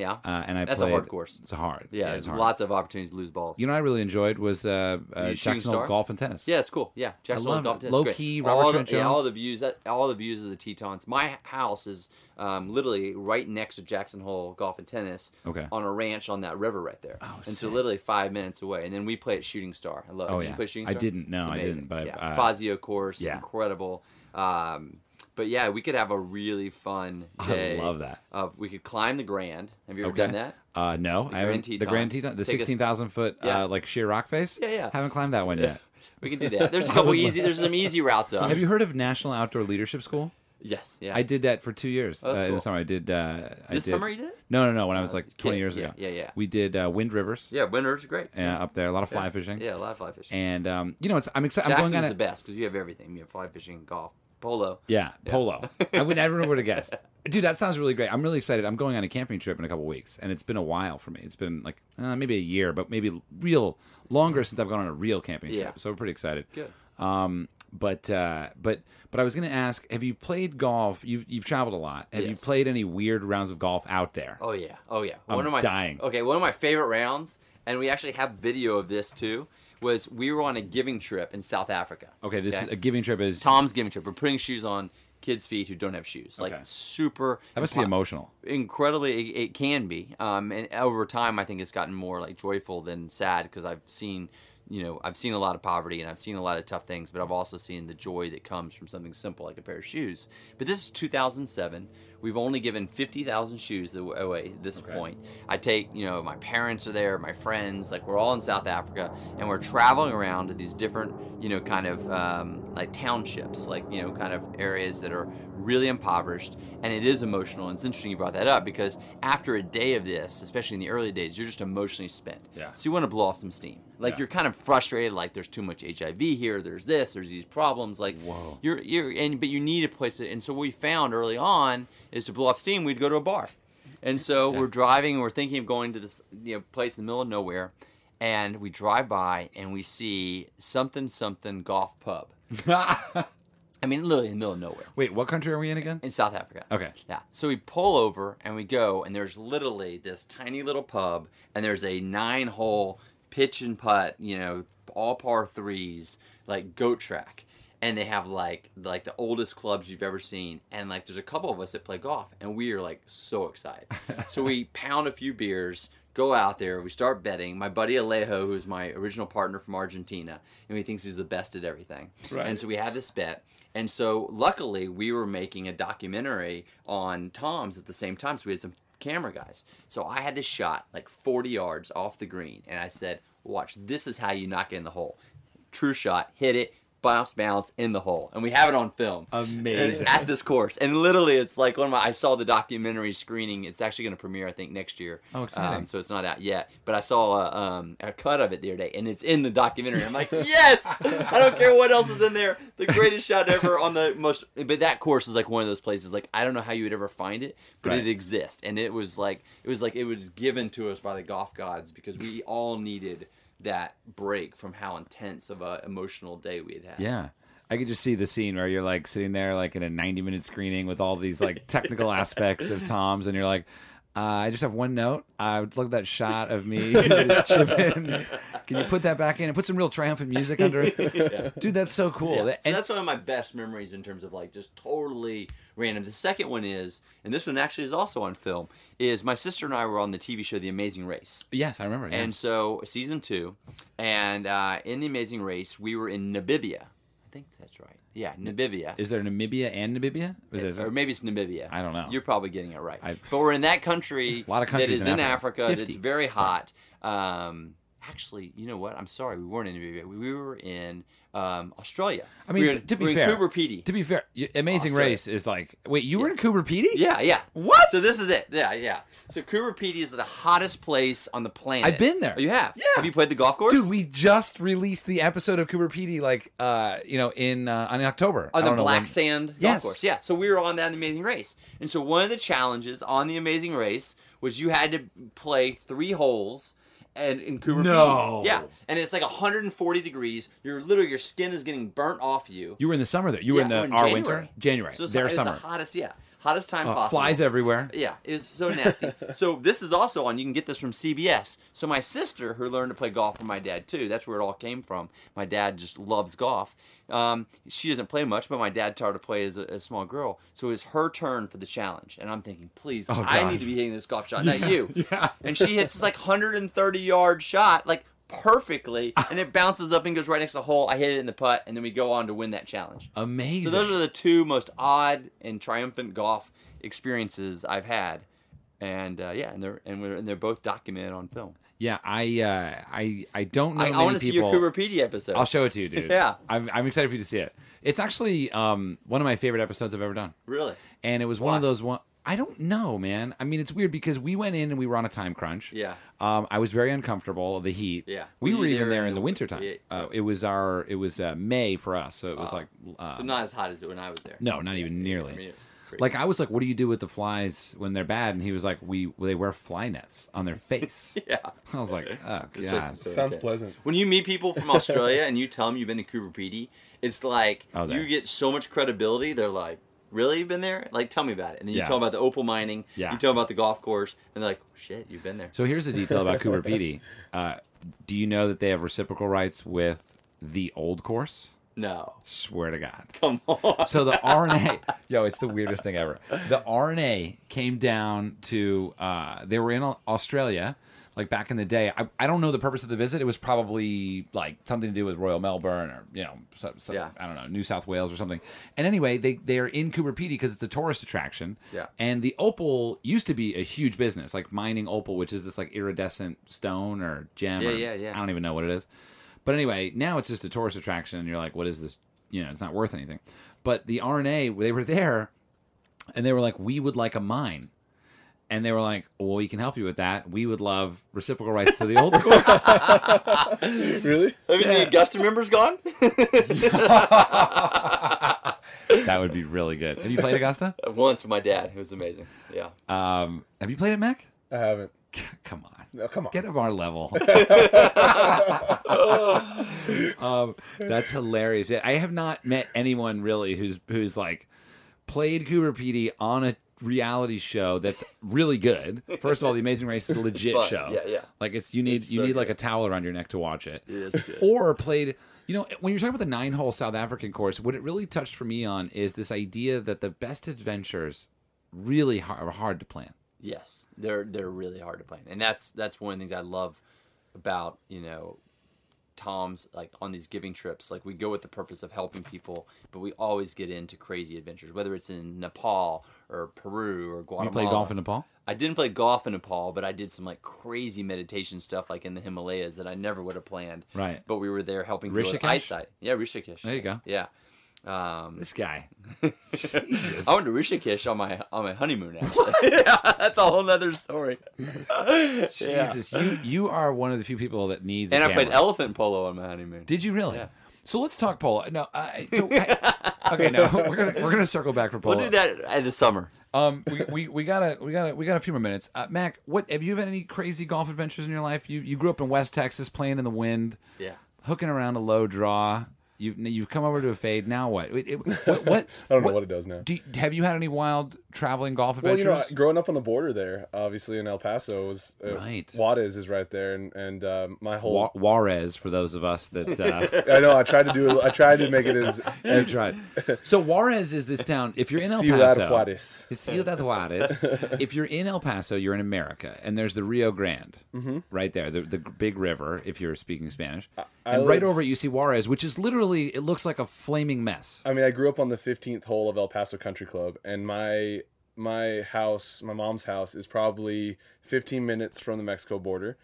Yeah, uh, and I That's a hard course. It's hard. yeah. it's there's hard. lots of opportunities to lose balls. You know, what I really enjoyed was uh, uh, Jackson star? Hole golf and tennis. yeah, it's cool. Yeah, Jackson Hole. Golf Tennis, Low great. key, all Robert the, Trent yeah, all the views. That, all the views of the Tetons. My house is um, literally right next to Jackson Hole Golf and Tennis. Okay. On a ranch on that river right there. Oh, and so literally five minutes away. And then we play at Shooting Star. I love. it. Oh, Did yeah. Shooting I didn't. No, I didn't, but I've, uh, Fazio course, yeah. incredible. Um, but yeah, we could have a really fun day. I love that. Of we could climb the Grand. Have you ever Okay. done that? Uh, no, I haven't. Grand The Grand Teton, the sixteen thousand foot, Yeah. uh, like sheer rock face. Yeah, yeah. Haven't climbed that one yet. We can do that. There's a couple easy. There's some easy routes up. Have you heard of National Outdoor Leadership School? Yes. Yeah. I did that for two years. Oh, that's uh, in the cool. summer, I did. Uh, I This did, summer you did? No, no, no. When I was like twenty kid. years Yeah, ago. yeah, yeah. We did uh, Wind Rivers. Yeah, Wind Rivers great. Uh, up there, a lot of fly fishing. Yeah, a lot of fly fishing. And um, you know, it's I'm excited. I'm Jackson's going on the best because you have everything. You have fly fishing, golf, polo. Yeah, polo. I would never would have guessed. Dude, that sounds really great. I'm really excited. I'm going on a camping trip in a couple weeks, and it's been a while for me. It's been like uh, maybe a year, but maybe real longer since I've gone on a real camping Yeah. trip. So we're pretty excited. Good. Um, but uh, but but I was going to ask: Have you played golf? You've you've traveled a lot. Have you played any weird rounds of golf out there? Oh yeah. Oh yeah. I'm one of my dying. Okay, one of my favorite rounds, and we actually have video of this too. Was we were on a giving trip in South Africa. Okay, this Okay. is a giving trip. Is Tom's giving trip. We're putting shoes on. kids' feet who don't have shoes. Like Okay. super. That must be emotional. incredibly it, it can be um, and over time i think it's gotten more like joyful than sad because i've seen you know i've seen a lot of poverty and i've seen a lot of tough things but i've also seen the joy that comes from something simple like a pair of shoes. But this is 2007 we've only given 50000 shoes away at this point. I take you know my parents are there my friends like we're all in south africa and we're traveling around to these different you know kind of um, like townships like you know kind of areas that are really impoverished and it is emotional and it's interesting you brought that up because after a day of this especially in the early days you're just emotionally spent. Yeah. so you want to blow off some steam like Yeah. you're kind of frustrated like there's too much hiv here there's this there's these problems like Whoa. you're you're and but you need a place to and so what we found early on is to blow off steam we'd go to a bar and so we're driving and we're thinking of going to this you know place in the middle of nowhere and we drive by and we see something something golf pub i mean literally in the middle of nowhere Wait, what country are we in again? in South Africa. Okay. Yeah. So we pull over and we go, and there's literally this tiny little pub, and there's a nine hole pitch and putt, you know, all par threes, like goat track. And they have like like the oldest clubs you've ever seen, and like there's a couple of us that play golf, and we are like so excited. so we pound a few beers, go out there, we start betting. My buddy Alejo, who's my original partner from Argentina, and he thinks he's the best at everything. Right. And so we have this bet. And so luckily we were making a documentary on Toms at the same time. So we had some camera guys. So I had this shot like 40 yards off the green. And I said, watch, this is how you knock it in the hole. True shot, hit it, bounce, bounce in the hole. And we have it on film. Amazing. At this course. And literally it's like one of my, I saw the documentary screening. It's actually going to premiere, I think, next year. Oh, exciting. Um, so it's not out yet. But I saw a, um, a cut of it the other day, and it's in the documentary. I'm like, yes! I don't care what else is in there. The greatest shot ever on the most. But that course is like one of those places. Like I don't know how you would ever find it, but Right. it exists, and it was like it was like it was given to us by the golf gods because we all needed that break from how intense of a emotional day we had had. Yeah. I could just see the scene where you're like sitting there like in a 90 minute screening with all these like technical aspects of Toms and you're like, uh, I just have one note. I would look at that shot of me chip in. Can you put that back in and put some real triumphant music under it? Dude, that's so cool. Yeah, That- so and- that's one of my best memories in terms of like just totally random. The second one is, and this one actually is also on film, is my sister and I were on the TV show The Amazing Race. yes, I remember. Yeah. And so season two, and uh, in The Amazing Race, we were in Namibia. I think that's right. Yeah, Namibia. is there Namibia and Namibia? Was there- or maybe it's Namibia. I don't know. You're probably getting it right. I- but we're in that country, A lot of that countries is in in Africa. Africa. That's very hot. Um, actually, you know what? I'm sorry, we weren't in Namibia. We were in um, Australia. I mean, we were, to be we fair, Coober Pedy. to be fair, Amazing Australia. Race is like, wait, you were in Coober Pedy? Yeah, yeah. What? So this is it. Yeah, yeah. So Coober Pedy is the hottest place on the planet. I've been there. Oh, you have? Yeah. Have you played the golf course? Dude, we just released the episode of Coober Pedy, like, uh, you know, in uh, in October on the black when- sand Yes. golf course. Yeah. So we were on that Amazing Race, and so one of the challenges on the Amazing Race was you had to play three holes. And in Cooper No. Pedy. yeah, and it's like 140 degrees. You're literally your skin is getting burnt off you. You were in the summer there. You were Yeah, in the we're in our January. winter, January, So it's, their it's summer. the hottest, yeah, hottest time Uh, possible. flies everywhere. Yeah, it's so nasty. so this is also on. You can get this from CBS. So my sister, who learned to play golf from my dad too, that's where it all came from. My dad just loves golf. Um, she doesn't play much, but my dad taught her to play as a, as a small girl. So it was her turn for the challenge, and I'm thinking, please, Oh, I need to be hitting this golf shot, not you. yeah. And she hits this like 130 yard shot, like perfectly, and it bounces up and goes right next to the hole. I hit it in the putt, and then we go on to win that challenge. Amazing. So those are the two most odd and triumphant golf experiences I've had, and uh, yeah, and they're and, we're, and they're both documented on film. Yeah, I uh, I I don't know I, I want to see your people. Coober Pedy episode. I'll show it to you, dude. Yeah. I'm, I'm excited for you to see it. It's actually um, one of my favorite episodes I've ever done, really? and it was one of those one. I don't know, man. I mean, it's weird because we went in and we were on a time crunch. Yeah. Um, I was very uncomfortable. The heat. Yeah. We Were were even there in the wintertime. yeah. Uh, it was our. It was uh, May for us, so it was Oh. like. Uh, So not as hot as it when I was there. no, not even nearly. I mean, it was crazy. Like I was like, "What do you do with the flies when they're bad?" And he was like, "We they wear fly nets on their face." yeah. I was like, "Oh This god." so Sounds intense. pleasant. When you meet people from Australia and you tell them you've been to Coober Pedy, it's like Oh, you get so much credibility. They're like, "Really, you've been there? Like, tell me about it." And then you Yeah. tell them about the opal mining. Yeah. You tell them about the golf course, and they're like, oh, "Shit, you've been there." So here's a detail about Cooper Pedy. Uh, do you know that they have reciprocal rights with the old course? No. Swear to God. Come on. So the R&A, yo, it's the weirdest thing ever. The R&A came down to, uh, they were in Australia, like back in the day. I, I don't know the purpose of the visit. It was probably like something to do with Royal Melbourne or, you know, Yeah. I don't know, New South Wales or something. And anyway, they, they're in Coober Pedy because it's a tourist attraction. Yeah. And the opal used to be a huge business, like mining opal, which is this like iridescent stone or gem. Yeah, or- yeah, yeah. I don't even know what it is. But anyway, now it's just a tourist attraction, and you're like, what is this? You know, it's not worth anything. But the R&A, they were there, and they were like, we would like a mine. And they were like, well, we can help you with that. We would love reciprocal rights to the old course. Really? Have you the Augusta members gone? that would be really good. Have you played Augusta? Once with my dad. It was amazing. Yeah. Um, have you played it, Mac? I haven't. Come on. No, come on. Get up our level. um, that's hilarious. I have not met anyone really who's who's like played Coober Pedy on a reality show that's really good. First of all, The Amazing Race is a legit show. Yeah, yeah. Like it's you need It's you so need like a towel around your neck to watch it. Good. Or played. You know, when you're talking about the nine hole South African course, what it really touched for me on is this idea that the best adventures really are hard to plan. Yes, they're they're really hard to plan, and that's that's one of the things I love about you know Toms like on these giving trips. Like we go with the purpose of helping people, but we always get into crazy adventures, whether it's in Nepal or Peru or Guatemala. You play golf in Nepal? I didn't play golf in Nepal, but I did some like crazy meditation stuff like in the Himalayas that I never would have planned. Right. But we were there helping people with Rishikesh? eyesight. Yeah, Rishikesh. There you go. Yeah. Um, This guy. Jesus. I went to Rishikesh on my on my honeymoon. Actually, yeah, that's a whole nother story. Yeah. Jesus, you you are one of the few people that needs. And a I played elephant polo on my honeymoon. Did you really? Yeah. So let's talk polo. No, I, so I, okay, no, we're gonna we're gonna circle back for polo. We'll do that in the summer. Um, we, we, we gotta we gotta we got a few more minutes. Uh, Mac, what have you had any crazy golf adventures in your life? You you grew up in West Texas, playing in the wind, Yeah. hooking around a low draw. You you've come over to a fade. Now what? It- it- what, what I don't know what it does now. Do you- have you had any wild traveling golf Well, you know, growing up on the border there, obviously in El Paso, was uh, Right. Juarez is right there, and and um, my whole. Wa- Juarez, for those of us that uh, I know. I tried to do. I tried to make it as. as That's right. So Juarez is this town. If you're in El Ciudad Paso, Juarez. it's Ciudad Juarez. if you're in El Paso, you're in America, and there's the Rio Grande right there, the, the big river. If you're speaking Spanish, I and right over it you see Juarez, which is literally it looks like a flaming mess. I mean, I grew up on the 15th hole of El Paso Country Club, and my my house, my mom's house, is probably 15 minutes from the Mexico border,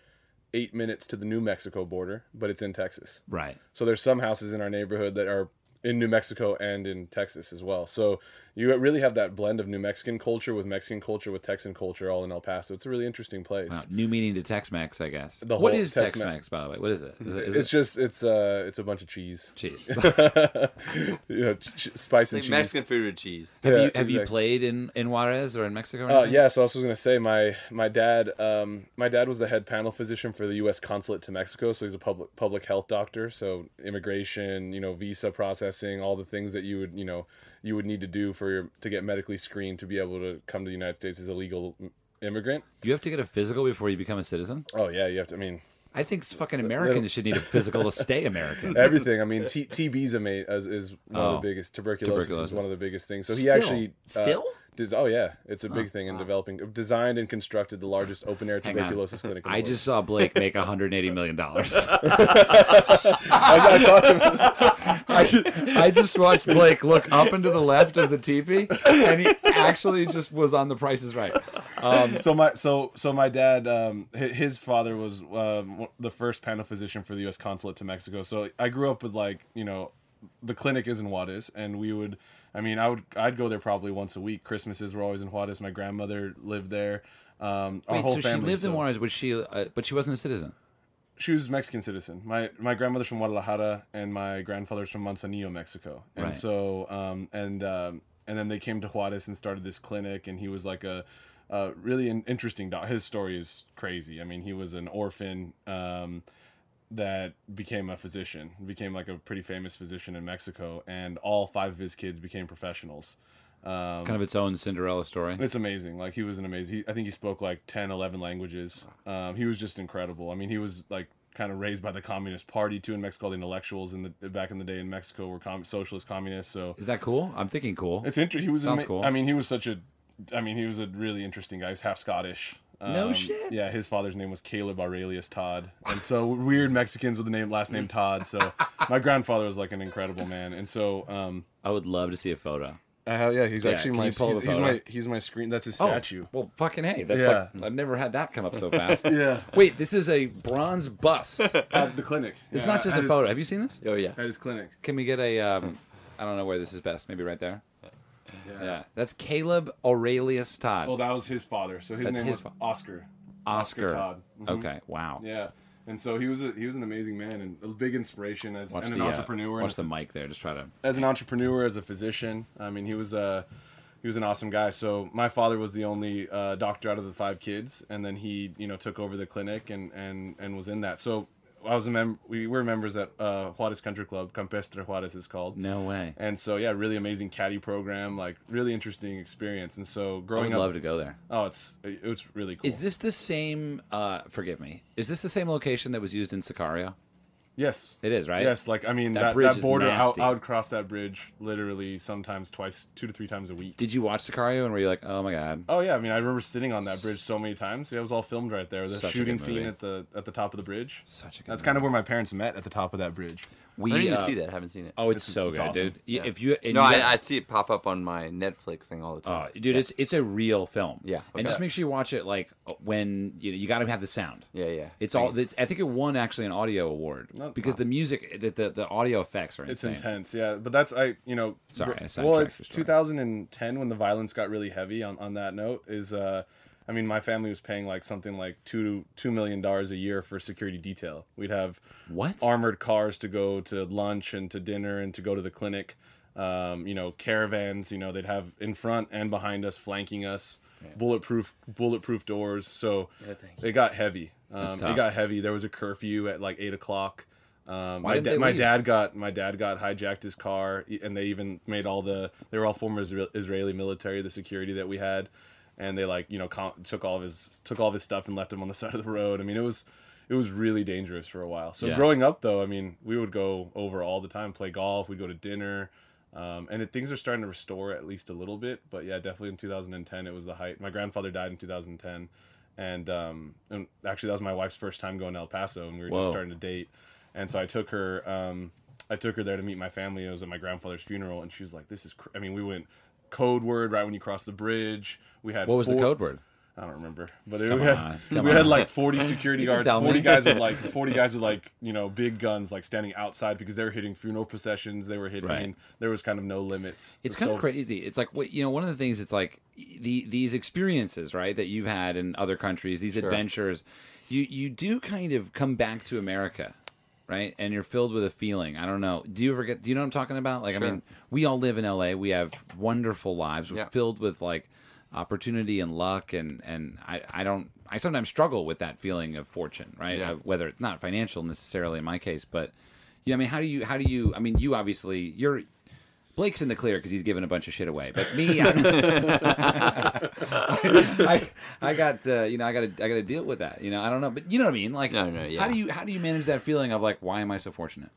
eight minutes to the New Mexico border, but it's in Texas. Right. So there's some houses in our neighborhood that are in New Mexico and in Texas as well. So you really have that blend of New Mexican culture with Mexican culture with Texan culture all in El Paso. It's a really interesting place. Wow, new meaning to Tex-Mex, I guess. The what whole is Tex-Mex. Tex-Mex, by the way? What is it? Is it, is It's it just it's uh it's a bunch of cheese, cheese? you know, ch- spice and Like cheese. Mexican food with cheese. have Yeah, you have you played in, in Juarez or in Mexico? Or Uh, yeah, so I was gonna say my my dad um, my dad was the head panel physician for the U.S. consulate to Mexico, so he's a public public health doctor. So immigration, you know, visa processing, all the things that you would you know you would need to do for your, to get medically screened to be able to come to the United States as a legal immigrant. You have to get a physical before you become a citizen? Oh yeah, you have to. I mean, I think fucking Americans should need a physical to stay American. everything. I mean, T- TB's a is, is one Oh. of the biggest. Tuberculosis, Tuberculosis. is one of the biggest things. So he Still? actually uh, Still? Des- oh yeah, it's a big thing in developing. Designed and constructed the largest open air tuberculosis clinic. In the I world. just saw Blake make 180 million dollars. I, I saw him. I, ju- I just watched Blake look up and to the left of the teepee, and he actually just was on the prices right. Um, so my so so my dad um his father was um the first panel physician for the US consulate to Mexico. So I grew up with like, you know, the clinic is in Juarez and we would I mean, I would I'd go there probably once a week. Christmases were always in Juarez. My grandmother lived there. Um our wait, whole so family. she lived in Juarez, but she, uh, but she wasn't a citizen. She was Mexican citizen. My my grandmother's from Guadalajara and my grandfather's from Manzanillo, Mexico. And Right. so um and um and then they came to Juarez and started this clinic and he was like a uh, really an interesting doc. His story is crazy. I mean, he was an orphan um, that became a physician, became like a pretty famous physician in Mexico, and all five of his kids became professionals. Um, Kind of its own Cinderella story. it's amazing. Like he was an amazing. He, I think he spoke like 10, 11 languages. Um, he was just incredible. I mean, he was like kind of raised by the Communist Party too in Mexico. The intellectuals in the back in the day in Mexico were com- socialist communists. So Is that cool? I'm thinking cool. it's interesting. He was Sounds ama- cool. I mean, he was such a. I mean, he was a really interesting guy. He's half Scottish. No Um, shit. Yeah, his father's name was Caleb Aurelius Todd, and so weird Mexicans with the name last name Todd. So my grandfather was like an incredible man, and so um, I would love to see a photo. I have, yeah, he's Yeah, actually my you he's, he's my he's my screen. That's his statue. Oh, well, fucking hey, that's Yeah. like I've never had that come up so fast. Yeah. Wait, this is a bronze bust. It's At the clinic. It's not just a photo. Have you seen this? Oh yeah. At his clinic. Can we get a? Um, I don't know where this is best. Maybe right there. Yeah, that's Caleb Aurelius Todd. Well, that was his father. So his That's name his was fa- Oscar. Oscar. Todd. Mhm. Okay. Wow. Yeah. And so he was a, he was an amazing man and a big inspiration as Watch and an the uh, entrepreneur. watch the mic there. Just try to. as an entrepreneur, as a physician. I mean, he was a he was an awesome guy. So my father was the only uh, doctor out of the five kids, and then he you know took over the clinic and and and was in that. So I was a mem- we were members at uh, Juarez Country Club, Campestre Juarez is called. No way. And so yeah, really amazing caddy program, like really interesting experience. And so growing up I would up, love to go there. oh, it's it's really cool. Is this the same? Uh, forgive me. Is this the same location that was used in Sicario? Yes. It is, right? Yes, like I mean That that, that, border, I, would cross that bridge literally sometimes twice, two to three times a week. Did you watch Sicario and were you like, oh my god? Oh yeah, I mean I remember sitting on that bridge so many times. It was all filmed right there. The Such a shooting scene at the at the top of the bridge. Such a good That's movie. kind of where my parents met at the top of that bridge. We I didn't even uh, see that. I haven't seen it. Oh, it's, It's- so it's good, awesome. dude. Y- Yeah. If you no, you I, got- I see it pop up on my Netflix thing all the Oh, time. dude, it's it's a real film. Yeah, and just make sure you watch it like when you know, you got to have the sound. yeah, yeah. It's all. It's, I think it won actually an audio award No- because the music, the, the the audio effects are intense. It's intense, yeah. But that's I, you know, Sorry, I well, it's 2010 when the violence got really heavy. On on that note, is uh, I mean, my family was paying like something like two two million dollars a year for security detail. We'd have What? armored cars to go to lunch and to dinner and to go to the clinic. Um, you know, caravans. You know, they'd have in front and behind us, flanking us, bulletproof bulletproof doors. So Yeah, it got heavy. Um, it got heavy. There was a curfew at like eight o'clock. Um, Why my, da- my dad got my dad got hijacked his car, and they even made all the they were all former Isra- Israeli military, the security that we had, and they like you know com- took all of his took all of his stuff and left him on the side of the road. I mean, it was it was really dangerous for a while. So Yeah. growing up, though, I mean, we would go over all the time, play golf. We'd go to dinner. Um, and it, things are starting to restore at least a little bit, but yeah, definitely in 2010 it was the height. My grandfather died in 2010, and um, and actually that was my wife's first time going to El Paso, and we were Whoa. just starting to date, and so I took her, um, I took her there to meet my family. It was at my grandfather's funeral, and she was like, "This is," cr-. I mean, we went code word right when you cross the bridge. We had What was the code word? I don't remember, but it, we had on, we had like forty security guards, forty me. guys with like forty guys with like you know big guns like standing outside because they were hitting funeral processions. They were hitting. Right. there was kind of no limits. It's It kind of crazy. It's like what you know. One of the things it's like the these experiences, right, that you've had in other countries, these adventures, you you do kind of come back to America, right, and you're filled with a feeling. I don't know. Do you ever get? Do you know what I'm talking about? Like, I mean, we all live in LA. We have wonderful lives. We're Yeah. filled with like opportunity and luck, and and I I don't. I sometimes struggle with that feeling of fortune, right? Yeah. Uh, whether it's not financial necessarily in my case, but yeah, I mean, how do you how do you? I mean, you obviously you're Blake's in the clear because he's giving a bunch of shit away. But me, I'm, I, I got uh, you know I got to I got to deal with that. You know I don't know, but you know what I mean. Like, No, no, yeah. How do you how do you manage that feeling of like why am I so fortunate?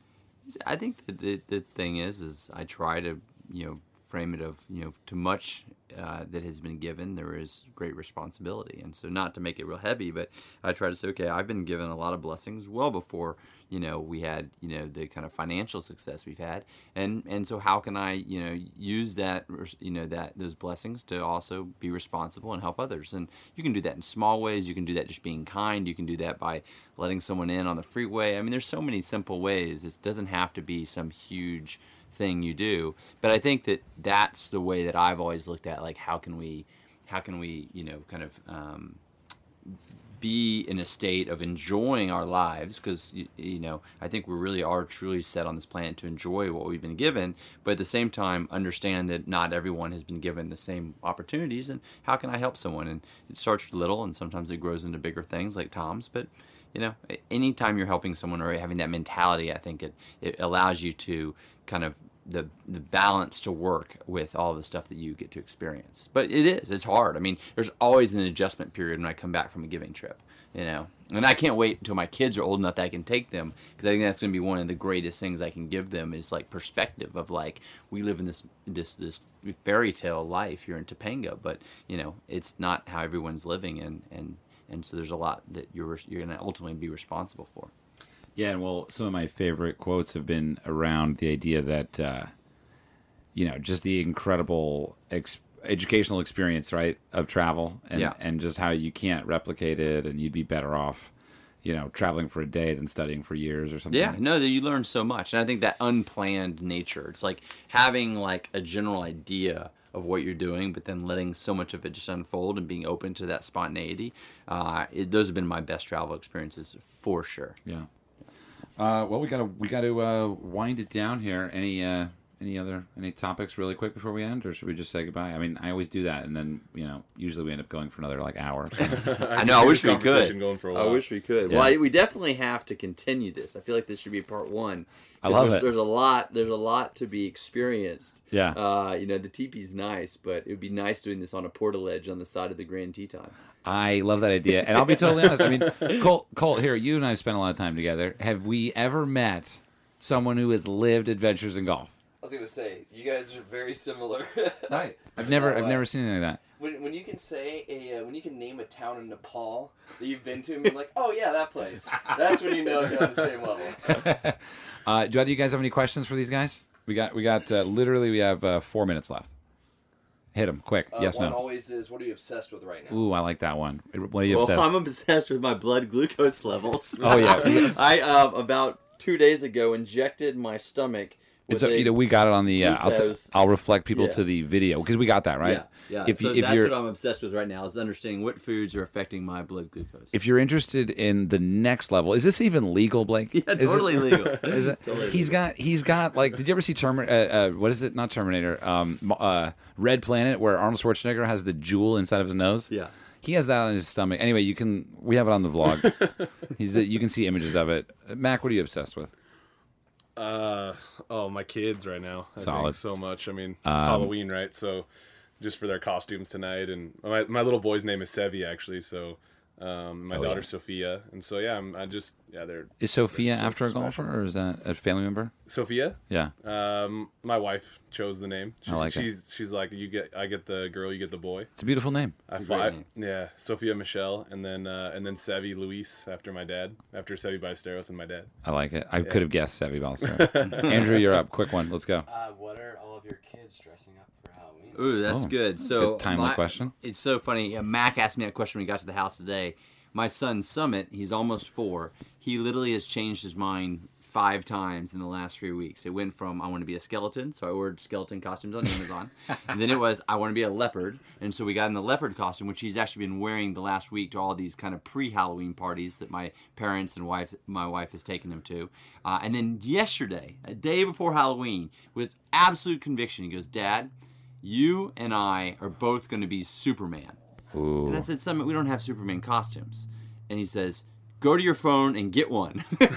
I think the, the the thing is, is I try to you know frame it of you know to much uh, that has been given there is great responsibility, and so not to make it real heavy, but I try to say, okay, I've been given a lot of blessings well before you know we had you know the kind of financial success we've had, and and so how can I you know use that you know that those blessings to also be responsible and help others, and you can do that in small ways. You can do that just being kind. You can do that by letting someone in on the freeway. I mean, there's so many simple ways. It doesn't have to be some huge thing you do. But I think that that's the way that I've always looked at like how can we, how can we, you know, kind of um, be in a state of enjoying our lives because you, you know I think we really are truly set on this planet to enjoy what we've been given, but at the same time understand that not everyone has been given the same opportunities. And how can I help someone? And it starts with little, and sometimes it grows into bigger things like Toms. But you know, anytime you're helping someone or having that mentality, I think it it allows you to kind of the the balance to work with all the stuff that you get to experience. But it is it's hard. I mean, there's always an adjustment period when I come back from a giving trip. you know. And I can't wait until my kids are old enough that I can take them because I think that's going to be one of the greatest things I can give them is like perspective of like we live in this this this fairy tale life here in Topanga, but you know it's not how everyone's living, and and and so there's a lot that you're you're going to ultimately be responsible for. Yeah, and well, some of my favorite quotes have been around the idea that, uh, you know, just the incredible ex- educational experience, right, of travel, and Yeah. and just how you can't replicate it, and you'd be better off, you know, traveling for a day than studying for years or something. Yeah, no, that you learn so much, and I think that unplanned nature. It's like having like a general idea of what you're doing, but then letting so much of it just unfold and being open to that spontaneity. Uh, it, those have been my best travel experiences for sure. Yeah. Uh, well, we gotta we gotta uh, wind it down here. Any uh, any other any topics really quick before we end, or should we just say goodbye? I mean, I always do that, and then you know, usually we end up going for another like hour. so. I know. I wish we could. going for a I while. wish we could. Yeah. Well, I, we definitely have to continue this. I feel like this should be part one. I love there's, it. There's a lot. There's a lot to be experienced. Yeah. Uh, you know, the teepee's nice, but it would be nice doing this on a portaledge on the side of the Grand Teton. I love that idea, and I'll be totally honest. I mean, Colt, Colt, here, you and I have spent a lot of time together. Have we ever met someone who has lived adventures in golf? I was gonna say you guys are very similar. Right. I've never, I've never seen anything like that. When, when you can say a uh, when you can name a town in Nepal that you've been to and be like, oh yeah, that place. That's when you know you're on the same level. that. Uh, do either of you guys have any questions for these guys? We got, we got, uh, literally, we have uh, four minutes left. Hit them quick. Uh, yes, one no. always is. What are you obsessed with right now? Ooh, I like that one. What are you Well, obsessed? I'm obsessed with my blood glucose levels. Oh, yeah. I um, about two days ago injected my stomach. It's a, you know we got it on the. Uh, I'll, t-. I'll reflect people Yeah. to the video because we got that right. Yeah, yeah. If so if that's what I'm obsessed with right now is understanding what foods are affecting my blood glucose. if you're interested in the next level, is this even legal, Blake? yeah, Is it- totally legal. Is it? Totally He's got he's got like. Did you ever see Terminator? Uh, uh, what is it? Not Terminator. Um, uh, Red Planet, where Arnold Schwarzenegger has the jewel inside of his nose. Yeah. He has that on his stomach. Anyway, you can we have it on the vlog. He's you can see images of it. Mac, what are you obsessed with? Uh oh, my kids right now. I Solid. Think so much. I mean, it's Um, Halloween, right? So just for their costumes tonight, and my my little boy's name is Sevi actually. So um, my Oh, daughter yeah. Sophia, and so yeah, I'm, I just yeah, they're Is Sophia so after a special. golfer or is that a family member? Sophia. Yeah. Um, my wife chose the name. She's, like it. she's she's like you get I get the girl, you get the boy. It's a beautiful name. I a great fi- name. yeah, Sophia Michelle, and then uh, and then Sevi Luis after my dad, after Seve Ballesteros and my dad. I like it. I could have guessed Sevi Ballester. Andrew, you're up. Quick one. Let's go. Uh, what are all of your kids dressing up for Halloween? Ooh, that's Oh, good. So good timely my- question. It's so funny. Mac asked me that question when we got to the house today. My son Summit, he's almost four. He literally has changed his mind five times in the last three weeks. It went from I want to be a skeleton, so I ordered skeleton costumes on Amazon, and then it was I want to be a leopard, and so we got in the leopard costume, which he's actually been wearing the last week to all these kind of pre-Halloween parties that my parents and wife, my wife, has taken him to. Uh, and then yesterday, a day before Halloween, with absolute conviction, he goes, "Dad, you and I are both going to be Superman." Ooh. And I said, Summit, we don't have Superman costumes. And he says, go to your phone and get one. and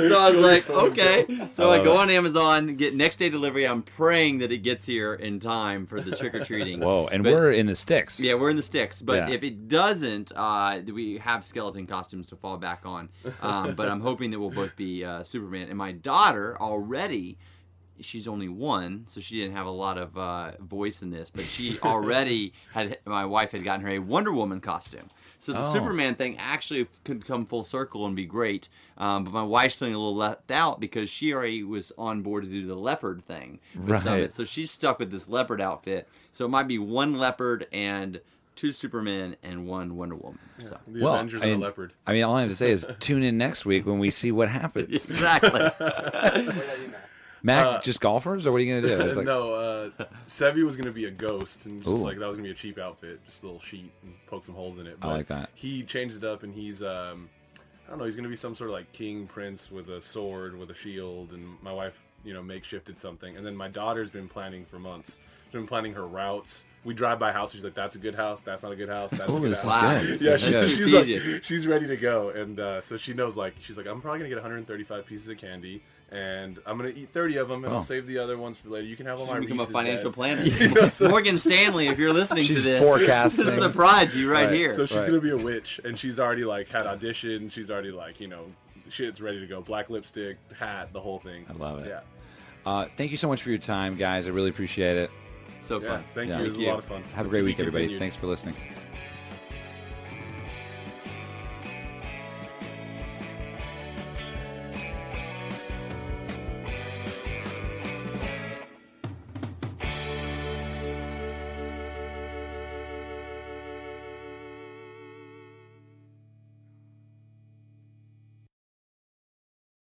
so I was like, okay. So I I, go on Amazon, get next day delivery. I'm praying that it gets here in time for the trick or treating. Whoa, and But- we're in the sticks. Yeah, we're in the sticks. But Yeah. if it doesn't, uh, we have skeleton costumes to fall back on. Um, but I'm hoping that we'll both be uh, Superman. And my daughter already, she's only one, so she didn't have a lot of uh, voice in this. But she already had, my wife had gotten her a Wonder Woman costume. So the Oh. Superman thing actually could come full circle and be great. Um, but my wife's feeling a little left out because she already was on board to do the leopard thing with Right. Summit. So she's stuck with this leopard outfit. So it might be one leopard and two Supermen and one Wonder Woman. So The Well, Avengers I and mean- the Leopard. I mean, all I have to say is tune in next week when we see what happens. exactly. What about you, Matt? Mac, Uh, just golfers, or what are you gonna do? Like, no, uh, Sevi was gonna be a ghost, and just Ooh. like that was gonna be a cheap outfit, just a little sheet and poke some holes in it. I like that. He changed it up, and he's um, I don't know, he's gonna be some sort of like king prince with a sword with a shield, and my wife, you know, makeshifted something, and then my daughter's been planning for months. She's been planning her routes, we drive by a house. She's like, "That's a good house. That's not a good house. That's a Ooh, good this is house." Wow. good. Yeah, she's, good. she's like, she's ready to go, and uh, so she knows like she's like, I'm probably gonna get 135 pieces of candy, and I'm gonna eat 30 of them, and Oh. I'll save the other ones for later. You can have all my become a financial bed." planner. You know, so- Morgan Stanley, if you're listening to this, forecasting. this is the prodigy right, Right. here. So she's Right. gonna be a witch, and she's already like had audition. She's already like you know, shit's ready to go. Black lipstick, hat, the whole thing. I love it. Yeah, Uh, thank you so much for your time, guys. I really appreciate it. so yeah. fun. Thank Yeah. you. It was Thank a lot of fun. Have a great be week, everybody. continued. Thanks for listening.